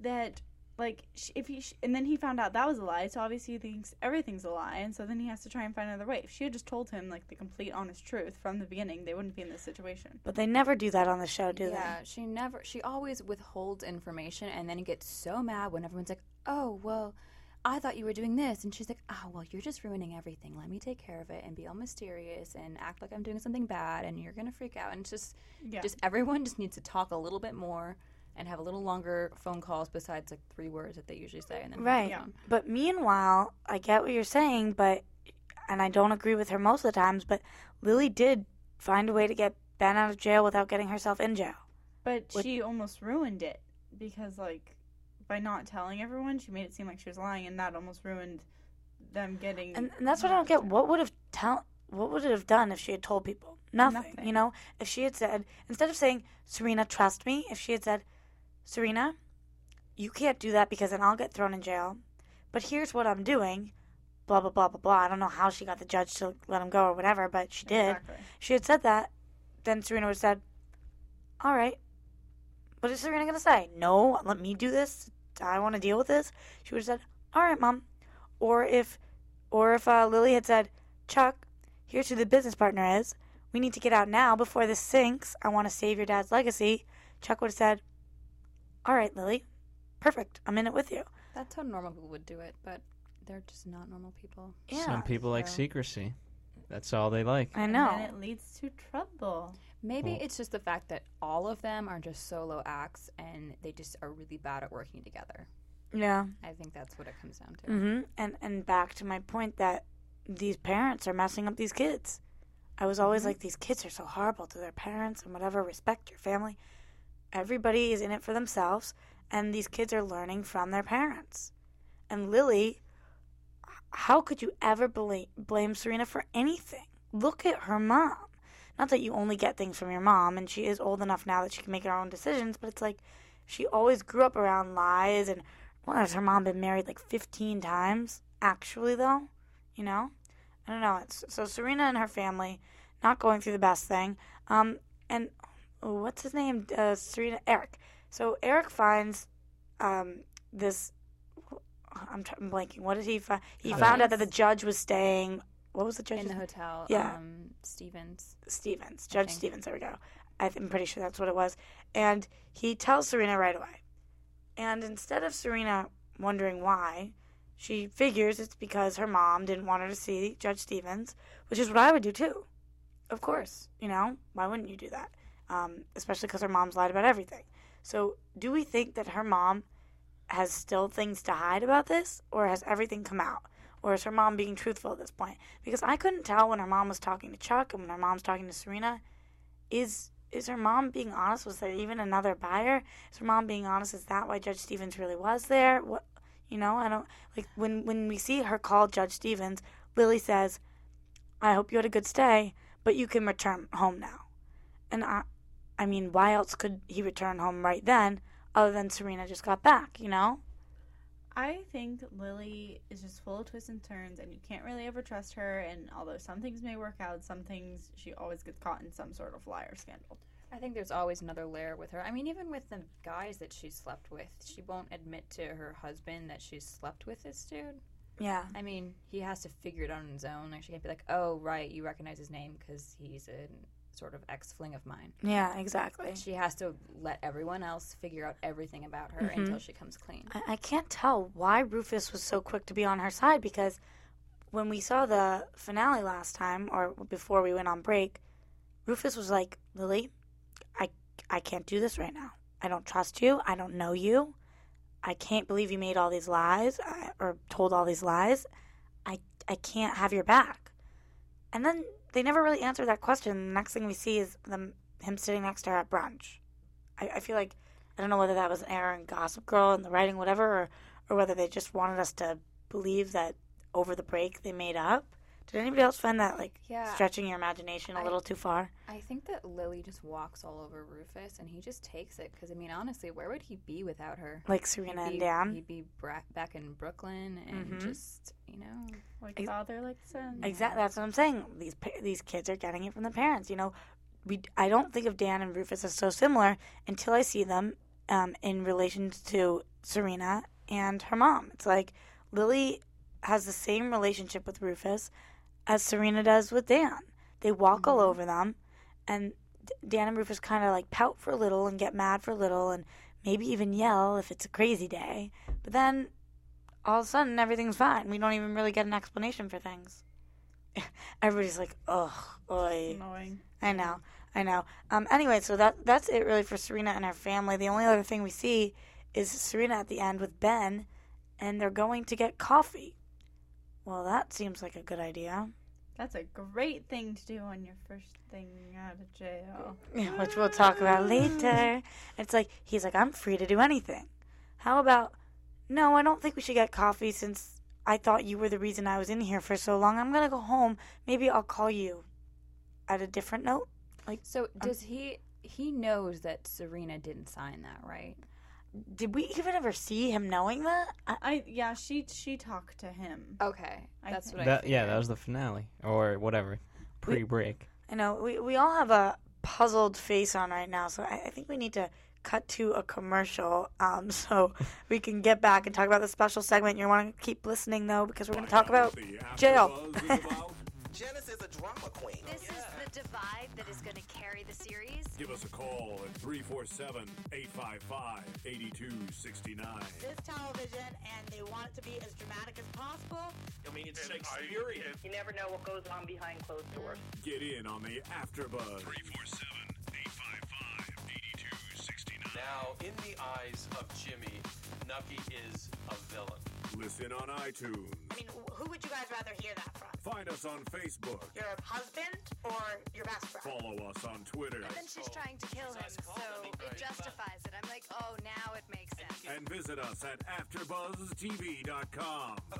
that like if he and then he found out that was a lie, so obviously he thinks everything's a lie, and so then he has to try and find another way. If she had just told him like the complete honest truth from the beginning, they wouldn't be in this situation. But they never do that on the show, do they Yeah, she never. She always withholds information, and then he gets so mad when everyone's like, "Oh, well, I thought you were doing this," and she's like, "Oh, well, you're just ruining everything. Let me take care of it and be all mysterious and act like I'm doing something bad, and you're gonna freak out." And it's just, Yeah. just everyone just needs to talk a little bit more and have a little longer phone calls besides like three words that they usually say, and then? Right. Yeah. But meanwhile, I get what you're saying, but and I don't agree with her most of the times, but Lily did find a way to get Ben out of jail without getting herself in jail. But What- she almost ruined it because, like, by not telling everyone, she made it seem like she was lying, and that almost ruined them getting. And, and that's what I don't get. What would have tell what would it have done if she had told people? Nothing. Nothing. You know, if she had said instead of saying, Serena, trust me, if she had said, Serena, you can't do that because then I'll get thrown in jail. But here's what I'm doing. Blah blah blah blah blah. I don't know how she got the judge to let him go or whatever, but she did. Exactly. She had said that, then Serena would have said, All right. What is Serena gonna say? No, let me do this. I want to deal with this. She would have said, All right, mom. Or if or if uh, Lily had said, Chuck, here's who the business partner is. We need to get out now before this sinks. I want to save your dad's legacy. Chuck would have said, All right, Lily. Perfect. I'm in it with you. that's how normal people would do it, but they're just not normal people. Yeah. Some people like so- secrecy. That's all they like. I And know. then it leads to trouble. Maybe Well- it's just the fact that all of them are just solo acts and they just are really bad at working together. Yeah. I think that's what it comes down to. hmm And and back to my point that these parents are messing up these kids. I was always like, these kids are so horrible to their parents and whatever. Respect your family. Everybody is in it for themselves, and these kids are learning from their parents. And Lily, how could you ever blame blame Serena for anything? Look at her mom. Not that you only get things from your mom, and she is old enough now that she can make her own decisions, but it's like she always grew up around lies and well, has her mom been married like 15 times? Actually, though, you know? I don't know. It's, so Serena and her family not going through the best thing. Um, and what's his name? Uh, Serena, Eric. So Eric finds um, this. I'm, tr- I'm blanking. What did he find? He found out that the judge was staying. What was the judge In the name? hotel, Yeah. um, Stevens. Stevens, Judge. Stevens. There we go. I'm pretty sure that's what it was. And he tells Serena right away. And instead of Serena wondering why, she figures it's because her mom didn't want her to see Judge Stevens, which is what I would do too. Of course, you know why wouldn't you do that? Um, especially because her mom's lied about everything. So, do we think that her mom has still things to hide about this, or has everything come out? Or is her mom being truthful at this point? Because I couldn't tell when her mom was talking to Chuck and when her mom's talking to Serena. Is is her mom being honest? Was there even another buyer? Is her mom being honest? Is that why Judge Stevens really was there? What you know, I don't like when when we see her call Judge Stevens, Lily says, I hope you had a good stay, but you can return home now. And I I mean, why else could he return home right then other than Serena just got back, you know? I think Lily is just full of twists and turns, and you can't really ever trust her. And although some things may work out, some things she always gets caught in some sort of lie or scandal. I think there's always another layer with her. I mean, even with the guys that she slept with, she won't admit to her husband that she's slept with this dude. Yeah. I mean, he has to figure it out on his own. Like, she can't be like, oh, right, you recognize his name because he's a sort of ex fling of mine. Yeah, exactly. She has to let everyone else figure out everything about her Mm-hmm. until she comes clean. I, I can't tell why Rufus was so quick to be on her side because when we saw the finale last time, or before we went on break, Rufus was like, Lily, I, I can't do this right now. I don't trust you. I don't know you. I can't believe you made all these lies uh, or told all these lies. I, I can't have your back. And then they never really answer that question. The next thing we see is them him sitting next to her at brunch. I, I feel like I don't know whether that was an error in Gossip Girl and the writing, whatever, or, or whether they just wanted us to believe that over the break they made up. Did anybody else find that like Yeah. stretching your imagination a I- little too far? I think that Lily just walks all over Rufus and he just takes it. Because, I mean, honestly, where would he be without her? Like Serena he'd and be, Dan? He'd be bra- back in Brooklyn and Mhm. just, you know. Like Ex- father, like son. Exactly. That's what I'm saying. These pa- these kids are getting it from the parents. You know, we I don't think of Dan and Rufus as so similar until I see them um, in relation to Serena and her mom. It's like Lily has the same relationship with Rufus as Serena does with Dan. They walk all over them, and Dan and Rufus kind of like pout for a little and get mad for a little, and maybe even yell if it's a crazy day. But then all of a sudden everything's fine. We don't even really get an explanation for things. (laughs) Everybody's like, ugh, oi. Annoying. I know, I know. Um, anyway, so that that's it really for Serena and her family. The only other thing we see is Serena at the end with Ben, and they're going to get coffee. Well, that seems like a good idea, That's a great thing to do on your first thing out of jail. (laughs) which we'll talk about later. It's like he's like, I'm free to do anything. How about? No, I don't think we should get coffee since I thought you were the reason I was in here for so long. I'm gonna go home. Maybe I'll call you at a different note. Like So, um, does he. He knows that Serena didn't sign that, right? Did we even ever see him knowing that? I, I yeah, she she talked to him. Okay. I That's think- what I That, yeah, that was the finale or whatever, pre-break. I know we we all have a puzzled face on right now, so I, I think we need to cut to a commercial um, (laughs) so we can get back and talk about the special segment. You want to keep listening though because we're going to talk about jail. AfterBuzz is. Janice is a drama queen. This is the divide that is going to carry the series. Give us a call at 347 855 8269. This television, and they want it to be as dramatic as possible. I mean, it's Shakespearean. You never know what goes on behind closed doors. Get in on the AfterBuzz. 347 855 8269. Now, in the eyes of Jimmy, Nucky is a villain. Listen on iTunes. I mean, who would you guys rather hear that from? Find us on Facebook. Your husband or your best friend? Follow us on Twitter. But then she's trying to kill him, so it justifies it. I'm like, oh, now it makes sense. And visit us at AfterBuzzTV.com. (laughs)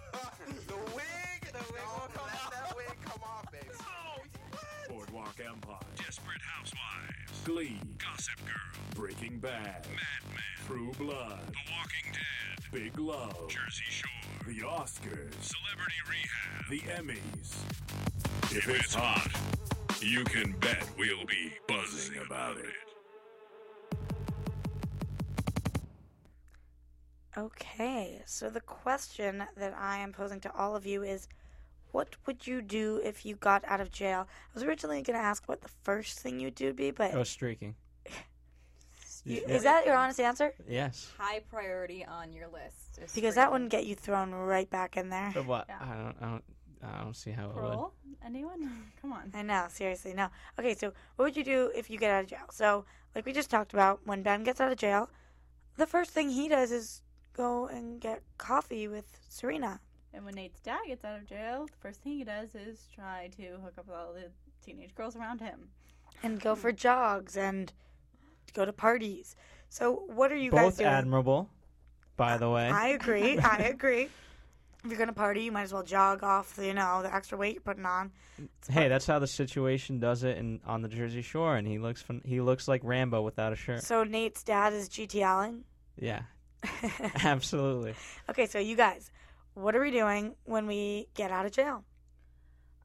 the wig. The wig will come off. Let that wig come off, baby. (laughs) Oh, Boardwalk Empire. Desperate Housewives. Glee. Gossip Girl. Breaking Bad. Mad Men. True Blood. The Walking Dead. Big Love. Jersey Shore. The Oscars. Celebrity Rehab. The Emmys. If it's hot, you can bet we'll be buzzing about it. Okay, so the question that I am posing to all of you is what would you do if you got out of jail? I was originally going to ask what the first thing you'd do would be, but Oh, streaking. You, Yeah. is that your honest answer? Yes. High priority on your list. is Because that wouldn't get you thrown right back in there. But what? Yeah. I don't. I don't. I don't see how it would. Anyone? (laughs) Come on. I know, seriously, no. Okay, so what would you do if you get out of jail? So, like we just talked about, when Ben gets out of jail, the first thing he does is go and get coffee with Serena. And when Nate's dad gets out of jail, the first thing he does is try to hook up with all the teenage girls around him. and go for jogs and go to parties. So, what are you guys Both doing? admirable, by the way. I agree. (laughs) I agree. If you're gonna party, you might as well jog off, the, you know, the extra weight you're putting on. hey, that's how the situation does it in on the Jersey Shore, and he looks fun- he looks like Rambo without a shirt. So Nate's dad is GT Allen. Yeah, (laughs) absolutely. okay, so you guys, what are we doing when we get out of jail?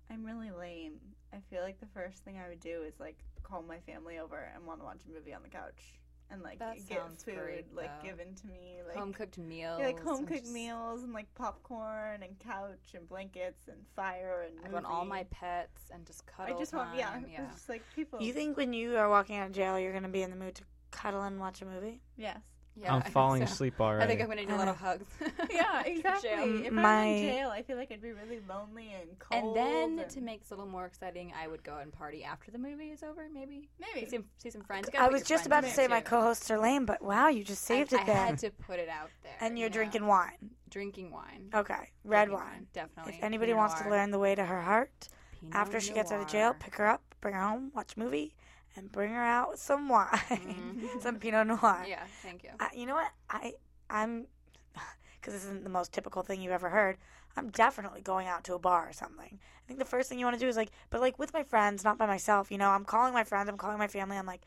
I'm really lame. I feel like the first thing I would do is like call my family over and want to watch a movie on the couch and like That get food great, like given to me, like home cooked meals. yeah, like home and cooked just- meals and like popcorn and couch and blankets and fire and. I want all my pets and just cuddle I just want yeah. Yeah. it's just like people. You think when you are walking out of jail, you're going to be in the mood to cuddle and watch a movie? Yes. Yeah, I'm falling so. asleep already. I think I'm gonna need a lot of hugs. (laughs) Yeah, exactly. Jail. If My- I'm in jail, I feel like I'd be really lonely and cold. And then and- to make it a little more exciting, I would go and party after the movie is over. Maybe, Maybe. see some, see some friends. I was just about to there, say my co-hosts are lame, but wow, you just saved I, it I there. had to put it out there. and you're you know. drinking wine. drinking wine. Okay, red Drinking wine. definitely. If anybody Pinot wants to learn the way to her heart, Pinot after she gets out of jail, pick her up, bring her home, watch a movie, and bring her out with some wine, Mhm. (laughs) some Pinot Noir. Yeah, thank you. I, you know what? I I'm (laughs) because this isn't the most typical thing you've ever heard. I'm definitely going out to a bar or something. I think the first thing you want to do is like, but like with my friends, not by myself. You know, I'm calling my friends, I'm calling my family. I'm like,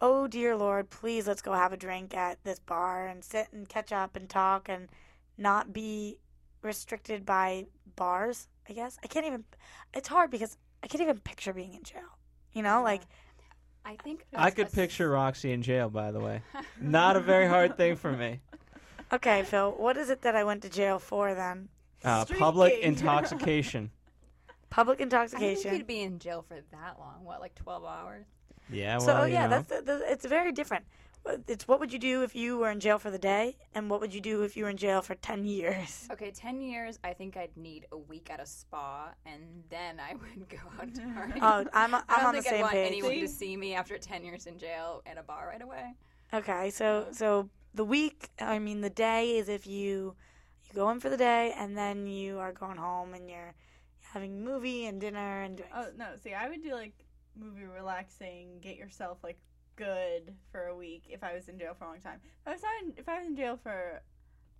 oh dear Lord, please let's go have a drink at this bar and sit and catch up and talk and not be restricted by bars. I guess I can't even. It's hard because I can't even picture being in jail. You know, like I think I could picture Roxy in jail, by the way. Not a very hard thing for me. (laughs) okay, Phil, what is it that I went to jail for then? Uh, public Streaking. intoxication. (laughs) Public I think intoxication. you'd be in jail for that long. What, like twelve hours? Yeah, well, so oh, you yeah, know. that's the, the, it's very different. It's what would you do if you were in jail for the day, and what would you do if you were in jail for ten years? (laughs) Okay, ten years. I think I'd need a week at a spa, and then I (laughs) would go out to party. Oh, I'm I'm I don't on the think I'd want page. anyone to see me after ten years in jail in a bar right away. Okay, so so the week, I mean the day is if you you go in for the day, and then you are going home and you're having movie and dinner and doing. Oh no! See, I would do like movie relaxing, get yourself like good for a week. If I was in jail for a long time, if I was not in, if I was in jail for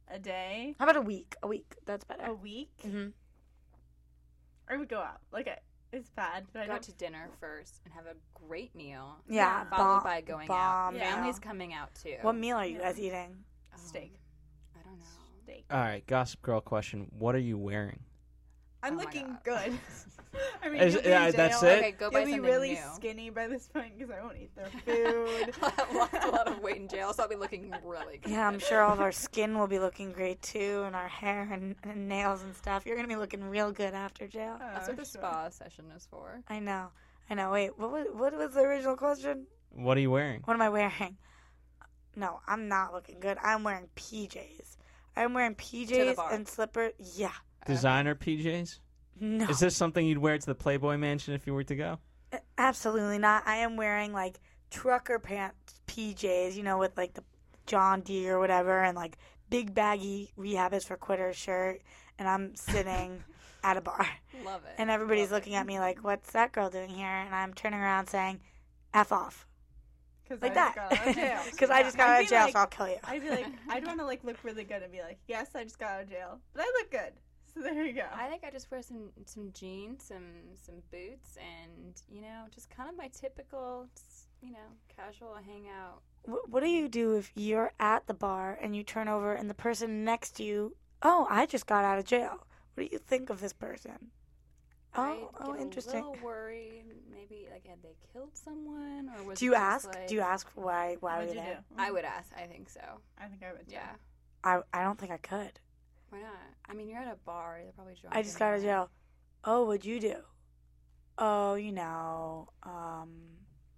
a day, How about a week? A week. That's better. a week, hmm I would go out. Like I, it's bad, but I Go don't. to dinner first and have a great meal. Yeah, followed bomb- by going bomb out. Yeah. Family's coming out too. What meal are you guys eating? Um, steak. I don't know. Steak. All right, Gossip Girl question. What are you wearing? I'm Oh looking good. (laughs) I mean, Is- you'll be yeah, that's it? Okay, go buy You'll be really new. skinny by this point because I won't eat their (laughs) food. I'll have lost a lot of weight in jail, so I'll be looking really good. Yeah, I'm sure all of our (laughs) skin will be looking great too, and our hair and, and nails and stuff. You're gonna be looking real good after jail. That's Oh, what the sure. spa session is for. I know. I know. Wait, what was what was the original question? What are you wearing? What am I wearing? No, I'm not looking good. I'm wearing PJs. I'm wearing PJs and slippers. Yeah. Designer uh, PJs? No. Is this something you'd wear to the Playboy Mansion if you were to go? Absolutely not. I am wearing like trucker pants PJs, you know, with like the John Deere or whatever, and like big baggy rehab is for quitters shirt, and I'm sitting (laughs) at a bar, Love it. and everybody's Love looking it. at me like, "What's that girl doing here?" And I'm turning around saying, "F off," Cause like I that, Just got out of jail. (laughs) because I just got I'd out of jail, like- so I'll kill you. I'd be like, (laughs) I'd want to like look really good and be like, yes, I just got out of jail, but I look good. So there you go. I think I just wear some some jeans, some some boots, and you know, just kind of my typical, you know, casual hangout. Wh- What do you do if you're at the bar and you turn over and the person next to you, oh, I just got out of jail. What do you think of this person? Oh, I'd oh, get interesting. A little worried, maybe like had they killed someone, or was Do you just, ask? Like, Do you ask why? Why What'd were you you there? do? I would ask. I think so. I think I would. Too. Yeah. I I don't think I could. Why not? I mean, you're at a bar. They're probably drunk. I just got out of jail. Oh, what'd you do? Oh, you know, um,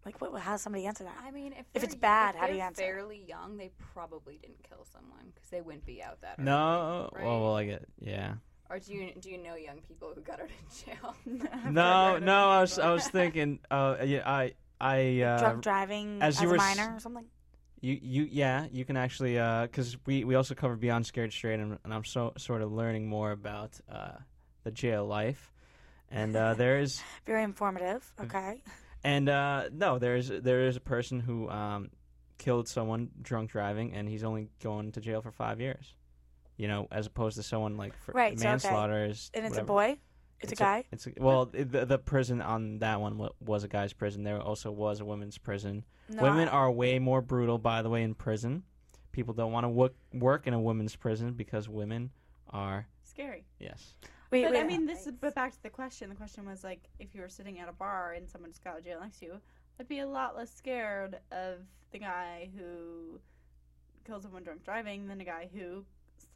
like what? How does somebody answer that? I mean, if, If it's bad, if how do you answer? Fairly young, they probably didn't kill someone because they wouldn't be out that. No. early, Well, right? well, I get yeah. Or do you do you know young people who got out of jail? (laughs) (laughs) No, no. I was I was (laughs) thinking. Uh, yeah. I I uh, Drunk driving as as, you a were s- minor or something? You you yeah you can actually because we we also cover Beyond Scared Straight and, and I'm so sort of learning more about uh, the jail life, and uh, (laughs) there is Very informative. Okay. and uh, no there is there is a person who um, killed someone drunk driving and he's only going to jail for five years, you know, as opposed to someone like for Right, so, okay. manslaughter is And it's a boy. It's, a guy. it's a, well it- the the prison on that one was a guy's prison. There also was a women's prison. No, Women I- are way more brutal, by the way, in prison. People don't want to work work in a women's prison because women are Scary. yes. Wait, but wait. I mean, this is but back to the question. The question was like, if you were sitting at a bar and someone just got out of jail next to you, I'd be a lot less scared of the guy who killed someone drunk driving than a guy who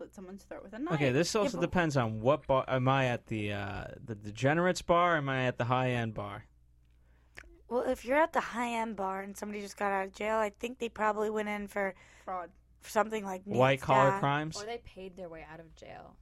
slit someone's throat with a knife. Okay, this also but- depends on what bar. Am I at the uh, the degenerates bar? Or am I at the high end bar? Well, if you're at the high end bar and somebody just got out of jail, I think they probably went in for, fraud. for something like White collar stab. crimes. Or they paid their way out of jail.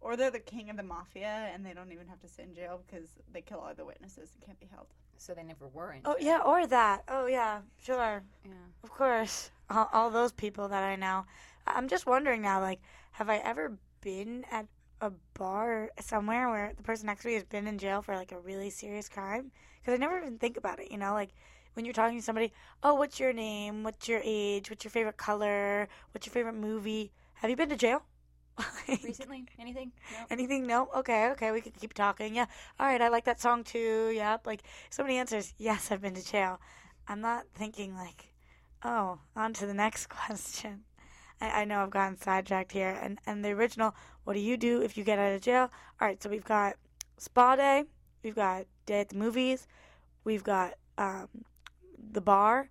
Or they're the king of the mafia and they don't even have to sit in jail because they kill all the witnesses and can't be held. So they never were in jail. Oh yeah, or that. Oh yeah, sure. Yeah. Of course, all, all those people that I know. I'm just wondering now, like, have I ever been at a bar somewhere where the person next to me has been in jail for like a really serious crime? Because I never even think about it. You know, like when you're talking to somebody, oh, what's your name? What's your age? What's your favorite color? What's your favorite movie? Have you been to jail? (laughs) Recently? Anything? No. Anything? No. Okay. Okay. We can keep talking. Yeah. All right. I like that song too. Yep. Like somebody answers, (laughs) yes, I've been to jail. I'm not thinking like, oh, on to the next (laughs) question. I, I know I've gotten sidetracked here. And and the original, what do you do if you get out of jail? All right. So we've got spa day. We've got day at the movies. We've got um, the bar.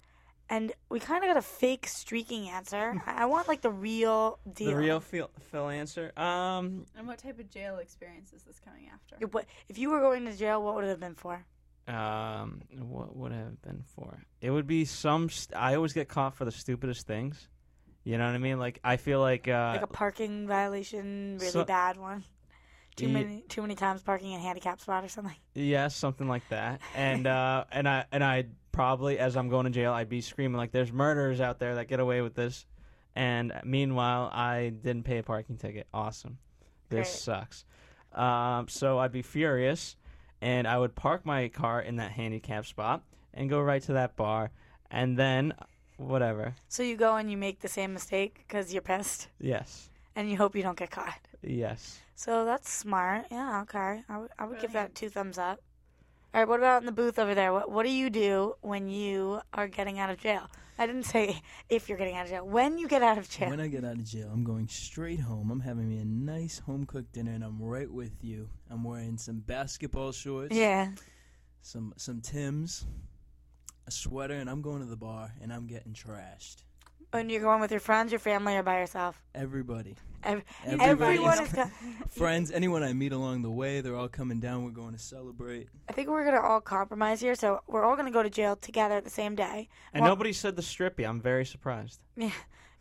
And we kind of got a fake streaking answer. (laughs) I I want like the real deal. The real Phil, Phil answer. Um, And what type of jail experience is this coming after? If- what- If you were going to jail, what would it have been for? um, what would it have been for? It would be some. St- I always get caught for the stupidest things. You know what I mean? Like I feel like uh, like a parking violation, really so- bad one. Too Ye- many, too many times parking in a handicap spot or something. (laughs) Yes, something like that. And uh, and I and I probably as I'm going to jail, I'd be screaming like, "There's murderers out there that get away with this." And meanwhile, I didn't pay a parking ticket. Awesome. This Great. sucks. Um, so I'd be furious, and I would park my car in that handicap spot and go right to that bar, and then whatever. So you go and you make the same mistake because you're pissed, Yes. and you hope you don't get caught. Yes. So that's smart. Yeah, okay. I would, I would give that two thumbs up. All right, what about in the booth over there? What What do you do when you are getting out of jail? I didn't say (laughs) if you're getting out of jail. When you get out of jail. When I get out of jail, I'm going straight home. I'm having me a nice home cooked dinner, and I'm right with you. I'm wearing some basketball shorts, yeah. some some Tims, a sweater, and I'm going to the bar, and I'm getting trashed. And you're going with your friends, your family, or by yourself. Everybody, Ev- Everybody everyone is is. (laughs) Co- friends, anyone I meet along the way, they're all coming down. We're going to celebrate. I think we're gonna all compromise here. So we're all gonna go to jail together the same day. And Well- nobody said the strippy. I'm very surprised. Yeah,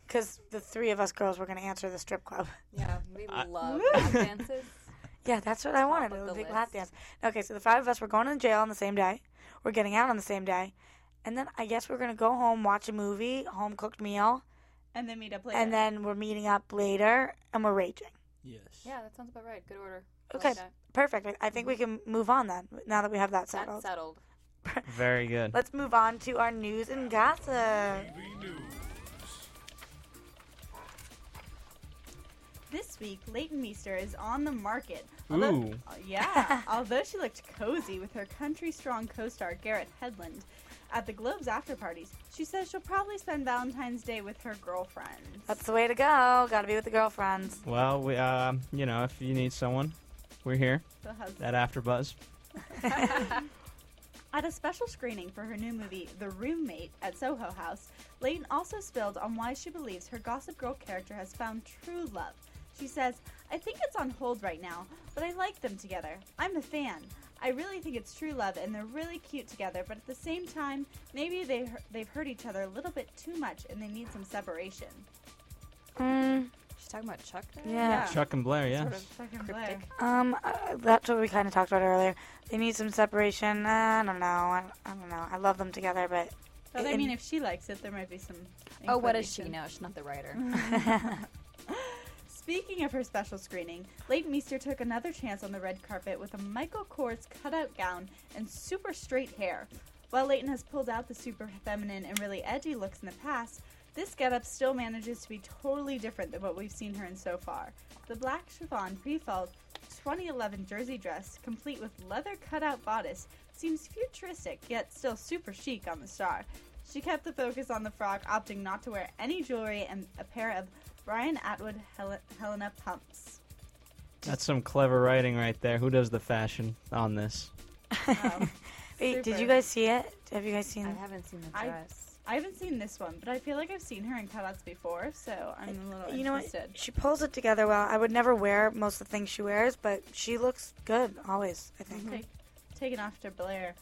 because the three of us girls were gonna answer the strip club. Yeah, we I- love (laughs) lap dances. Yeah, that's what I wanted. of A the big lap dance. Okay, so the five of us were going to jail on the same day. We're getting out on the same day, and then I guess we're gonna go home, watch a movie, home cooked meal, And then meet up later. and then we're meeting up later and we're raging. Yes. Yeah, that sounds about right. Good order. I Okay, like that. perfect. I- I think we mm-hmm. can move on then. Now that we have that That's settled, settled. (laughs) Very good. let's move on to our news and gossip. This week, Leighton Meester is on the market. Although, Ooh. uh, yeah. (laughs) although she looked cozy with her country strong co-star Garrett Hedlund at the Globes after parties, she says she'll probably spend Valentine's Day with her girlfriends. That's the way to go. Got to be with the girlfriends. Well, we, um, you know, if you need someone, we're here The husband. at AfterBuzz. (laughs) (laughs) At a special screening for her new movie, The Roommate, at Soho House, Leighton also spilled on why she believes her Gossip Girl character has found true love. She says, I think it's on hold right now, but I like them together. I'm a fan. I really think it's true love and they're really cute together, but at the same time, maybe they, they've hurt each other a little bit too much and they need some separation. Mm, She's talking about Chuck there? yeah. Chuck and Blair, yeah. Sort of Second cryptic. Um, uh, that's what we kind of talked about earlier. They need some separation. I don't know. I, I don't know. I love them together, but But I mean, if she likes it, there might be some. Oh, what does she inclination. know? She's not the writer. (laughs) (laughs) (laughs) Speaking of her special screening, Leighton Meester took another chance on the red carpet with a Michael Kors cutout gown and super straight hair. While Leighton has pulled out the super feminine and really edgy looks in the past, this getup still manages to be totally different than what we've seen her in so far. The black chiffon pre-fall 2011 jersey dress, complete with leather cutout bodice, seems futuristic yet still super chic on the star. She kept the focus on the frock, opting not to wear any jewelry and a pair of Brian Atwood Hel- Helena pumps. That's some clever writing right there. Who does the fashion on this? Um, (laughs) Wait, did super. you guys see it? Have you guys seen? I haven't seen the I- dress. I haven't seen this one, but I feel like I've seen her in cutouts before, so I'm a little You know what? interested. She pulls it together well. I would never wear most of the things she wears, but she looks good always. I think. Take, taken after Blair.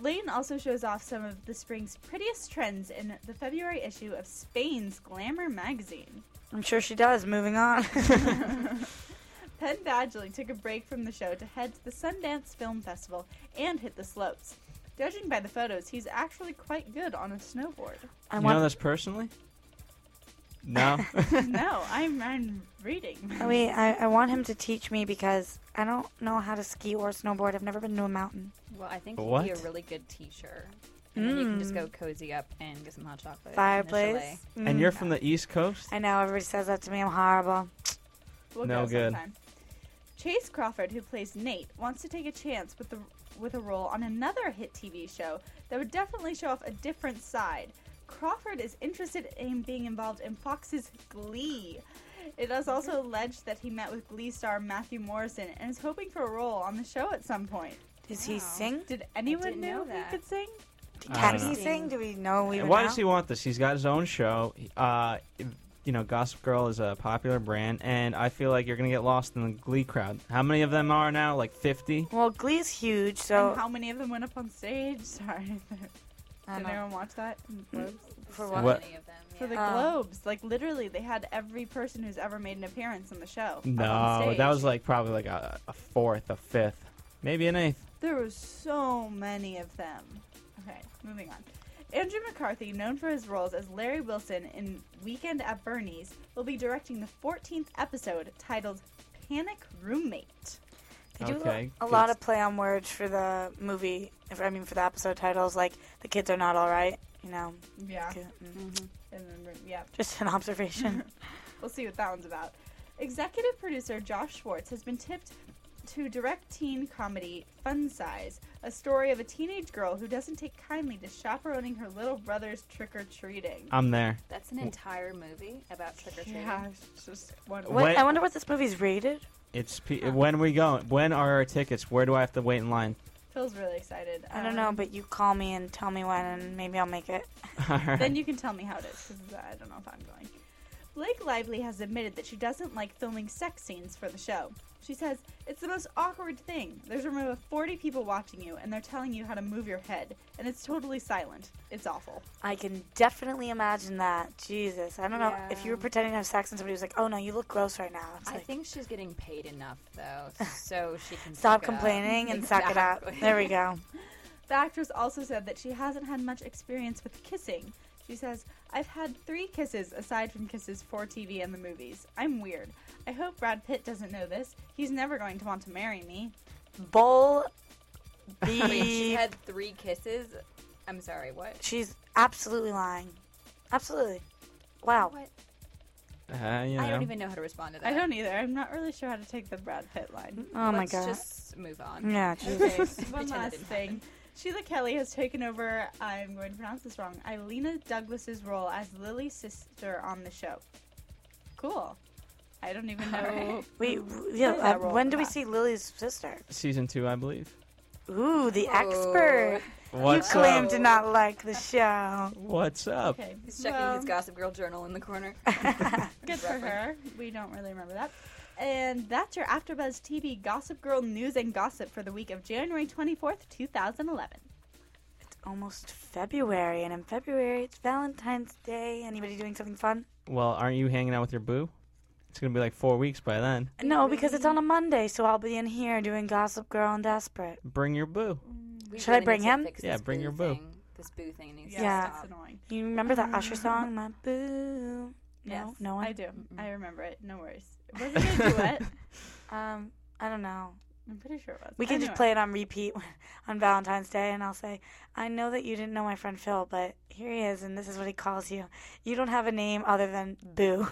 Lane also shows off some of the spring's prettiest trends in the February issue of Spain's Glamour magazine. I'm sure she does. Moving on. (laughs) Penn Badgley took a break from the show to head to the Sundance Film Festival and hit the slopes. Judging by the photos, he's actually quite good on a snowboard. I you want. know this personally? No. (laughs) no, I'm, I'm reading. I mean, I, I want him to teach me because I don't know how to ski or snowboard. I've never been to a mountain. Well, I think he'd be a really good teacher. And then you can just Mm. go cozy up and get some hot chocolate. Fireplace. chalet. and you're Mm. from the East Coast? I know everybody says that to me. I'm horrible. We'll No go good. sometime. Chace Crawford, who plays Nate, wants to take a chance with the with a role on another hit TV show that would definitely show off a different side. Crawford is interested in being involved in Fox's Glee. It is also alleged that he met with Glee star Matthew Morrison and is hoping for a role on the show at some point. Does he sing? Did anyone didn't know know he could sing? I Can he sing? Do we know even Why now? does he want this? He's got his own show. Uh, you know, Gossip Girl is a popular brand, and I feel like you're gonna get lost in the Glee crowd. How many of them are now? Like 50? Well, Glee's huge, so and how many of them went up on stage? (laughs) Sorry. Did know. anyone watch that? in the Globes? for So what? What? many of them. For the yeah. Oh. Globes, like literally, they had every person who's ever made an appearance on the show. up on No, stage. that was like probably like a, a fourth, a fifth, maybe an eighth. There were so many of them. Okay, moving on. Andrew McCarthy, known for his roles as Larry Wilson in Weekend at Bernie's, will be directing the 14th episode titled Panic Roommate. They do Okay, a, a good. lot of play on words for the movie. If I mean for the episode titles, like the kids are not all right. You know, Yeah. Mm. Mhm. And then, yeah, (laughs) just an observation. (laughs) we'll see what that one's about. Executive producer Josh Schwartz has been tipped to direct teen comedy Fun Size, a story of a teenage girl who doesn't take kindly to chaperoning her little brother's trick or treating. I'm there. That's an entire movie about trick or treating. Yeah, it's just one. what, Wait. I wonder what this movie's rated. It's P- when are we going? When are our tickets? Where do I have to wait in line? Phil's really excited. I don't know, Um, but you call me and tell me when, and maybe I'll make it. (laughs) All right. Then you can tell me how it is, because I don't know if I'm going. Blake Lively has admitted that she doesn't like filming sex scenes for the show. She says, It's the most awkward thing. There's a room of 40 people watching you, and they're telling you how to move your head, and it's totally silent. It's awful. I can definitely imagine that. Jesus, I don't know if you were pretending to have sex and somebody was like, "Oh no, you look gross right now." It's I like, think she's getting paid enough though, (laughs) so she can stop suck up. complaining and suck it up. There we go. (laughs) The actress also said that she hasn't had much experience with kissing. She says, I've had three kisses aside from kisses for TV and the movies. I'm weird. I hope Brad Pitt doesn't know this. He's never going to want to marry me. Bull. (laughs) Wait, she had three kisses. I'm sorry, what? She's absolutely lying. Absolutely. Wow. What? Uh, you know. I don't even know how to respond to that. I don't either. I'm not really sure how to take the Brad Pitt line. Oh my Let's god. just move on. Yeah. Okay, one last didn't thing. Sheila Kelley has taken over, I'm going to pronounce this wrong, Illeana Douglas's role as Lily's sister on the show. Cool. I don't even know. Alright. Wait. w- Yeah. Uh, when in do we the see Lily's sister? Season two, I believe. Ooh, the expert. What's you claim up? to not like the show. What's up? Okay, He's checking well, his Gossip Girl journal in the corner. (laughs) Good for her. We don't really remember that. And that's your AfterBuzz TV Gossip Girl news and gossip for the week of January 24th, 2011. It's Almost February, and in February it's Valentine's Day. Anybody doing something fun? Well, aren't you hanging out with your boo? It's gonna be like four weeks by then. No, because it's on a Monday, so I'll be in here doing Gossip Girl and Desperate. Bring your boo. We Should I bring need to him? fix Yeah, this bring your boo. Thing. This boo thing needs Yeah, to Yeah. stop. annoying. You remember that Usher song, (laughs) My Boo? No, yes, no one. I do. I remember it. No worries. Was it a duet? (laughs) Um, I don't know. I'm pretty sure it was. We can Anyway. just play it on repeat (laughs) on Valentine's Day, and I'll say, "I know that you didn't know my friend Phil, but here he is, and this is what he calls you. You don't have a name other than Boo."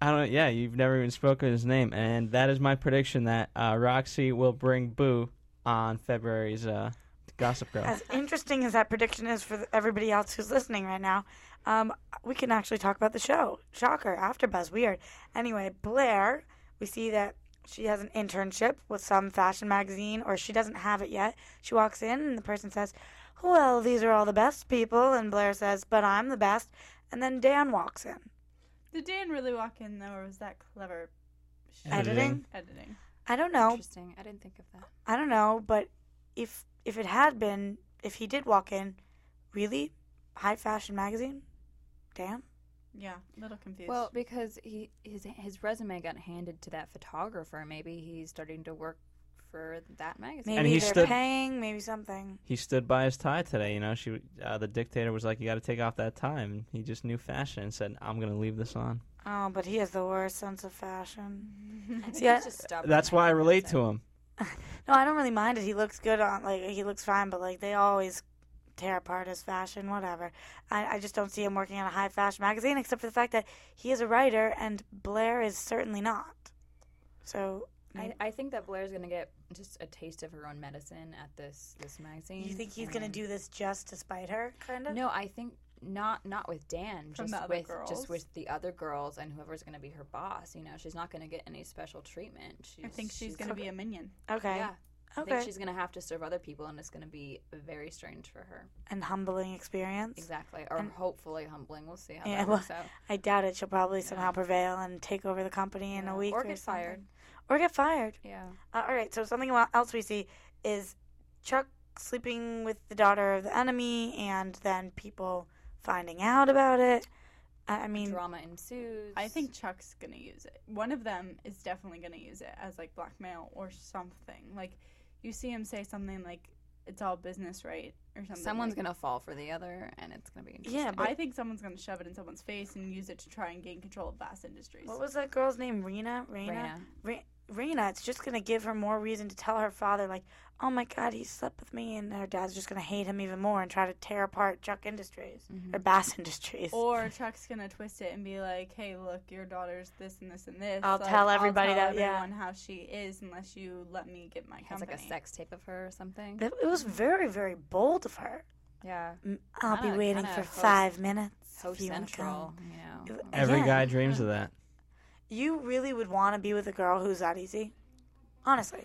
I don't. Yeah, you've never even spoken his name, and that is my prediction that uh, Roxy will bring Boo on February's uh, Gossip Girl. As interesting as that prediction is for everybody else who's listening right now, um, we can actually talk about the show. Shocker, After Buzz, weird. Anyway, Blair, we see that she has an internship with some fashion magazine, or she doesn't have it yet. She walks in, and the person says, Well, these are all the best people. And Blair says, But I'm the best. And then Dan walks in. Did Dan really walk in though, or was that clever Editing? Editing. I don't know. Interesting. I didn't think of that. I don't know, but if if it had been, if he did walk in, really, high fashion magazine, Dan. Yeah, a little confused. Well, because he his his resume got handed to that photographer. Maybe he's starting to work for that magazine. Maybe And he they're stood- paying, maybe something. He stood by his tie today. You know, she uh, the dictator was like, "You got to take off that tie." And he just knew fashion and said, "I'm going to leave this on." Oh, but he has the worst sense of fashion. (laughs) I think I- just. That's why I relate to him. (laughs) No, I don't really mind it. He looks good on like he looks fine, but like they always tear apart his fashion, whatever. I, I just don't see him working on a high fashion magazine, except for the fact that he is a writer and Blair is certainly not. So I, I think that Blair's gonna get just a taste of her own medicine at this this magazine. you think he's gonna do this just to spite her, kind of? No, I think not not with Dan, From just the with girls? just with the other girls and whoever's gonna be her boss. You know, she's not gonna get any special treatment. She's, I think she's, gonna be a minion. Okay. Yeah. I think she's gonna have to serve other people, and it's gonna be very strange for her. An humbling experience. Exactly, or And- hopefully humbling. We'll see how Yeah, that well, out. I doubt it. She'll probably somehow prevail and take over the company in a week Or or, get something. fired. Or get fired. Yeah. Uh, all right. So something else we see is Chuck sleeping with the daughter of the enemy, and then people finding out about it. I I mean, Drama ensues. I think Chuck's gonna use it. One of them is definitely gonna use it as like blackmail or something. Like you see him say something like it's all business, right? Or something. someone's like- gonna fall for the other, and it's gonna be interesting. yeah. But I think someone's gonna shove it in someone's face and use it to try and gain control of Bass Industries. what was that girl's name? Rena. Rena. Raina. Re- Rena. It's just gonna give her more reason to tell her father, like, "Oh my God, he slept with me," and her dad's just gonna hate him even more and try to tear apart Chuck Industries Mm-hmm. or Bass (laughs) Industries. Or Chuck's gonna twist it and be like, "Hey, look, your daughter's this and this and this. I'll Like, tell everybody tell that- yeah. everyone how she is unless you let me get my has company." like a sex tape of her or something. it, it was very, very bold of her. Yeah. Mm, I'll be Kinda- waiting for host- five minutes. Host if you Central, come. you know. Every Yeah. guy dreams of that. You really would want to be with a girl who's that easy? Honestly.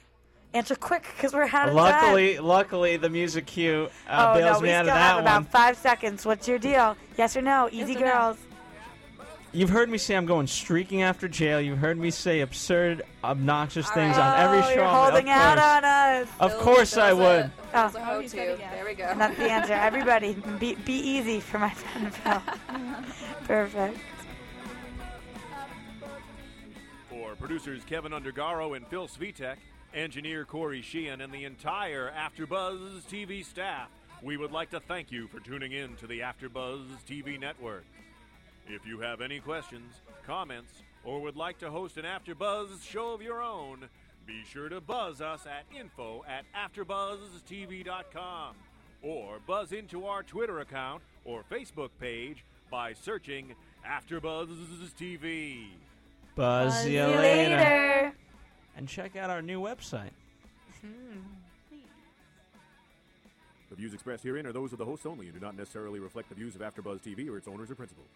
Answer quick because we're out of time. Luckily, luckily, the music cue uh, oh, bails no, we me out still of have that about five seconds. What's your deal? Yes or no? Easy or no? girls. You've heard me say I'm going streaking after jail. You've heard me say absurd, obnoxious things on every oh, show. you're of holding out course. on us. Of course I would. Oh. So ho. There we go. And that's the answer. Everybody, (laughs) be, be easy for my friend Phil. (laughs) Perfect. Producers Keven Undergaro and Phil Svitek, engineer Corey Sheehan, and the entire AfterBuzz TV staff, we would like to thank you for tuning in to the AfterBuzz TV network. If you have any questions, comments, or would like to host an AfterBuzz show of your own, be sure to buzz us at info at AfterBuzzTV.com or buzz into our Twitter account or Facebook page by searching AfterBuzz TV. Buzz, you See you later. later. And check out our new website. The views expressed herein are those of the hosts only and do not necessarily reflect the views of AfterBuzz TV or its owners or principals.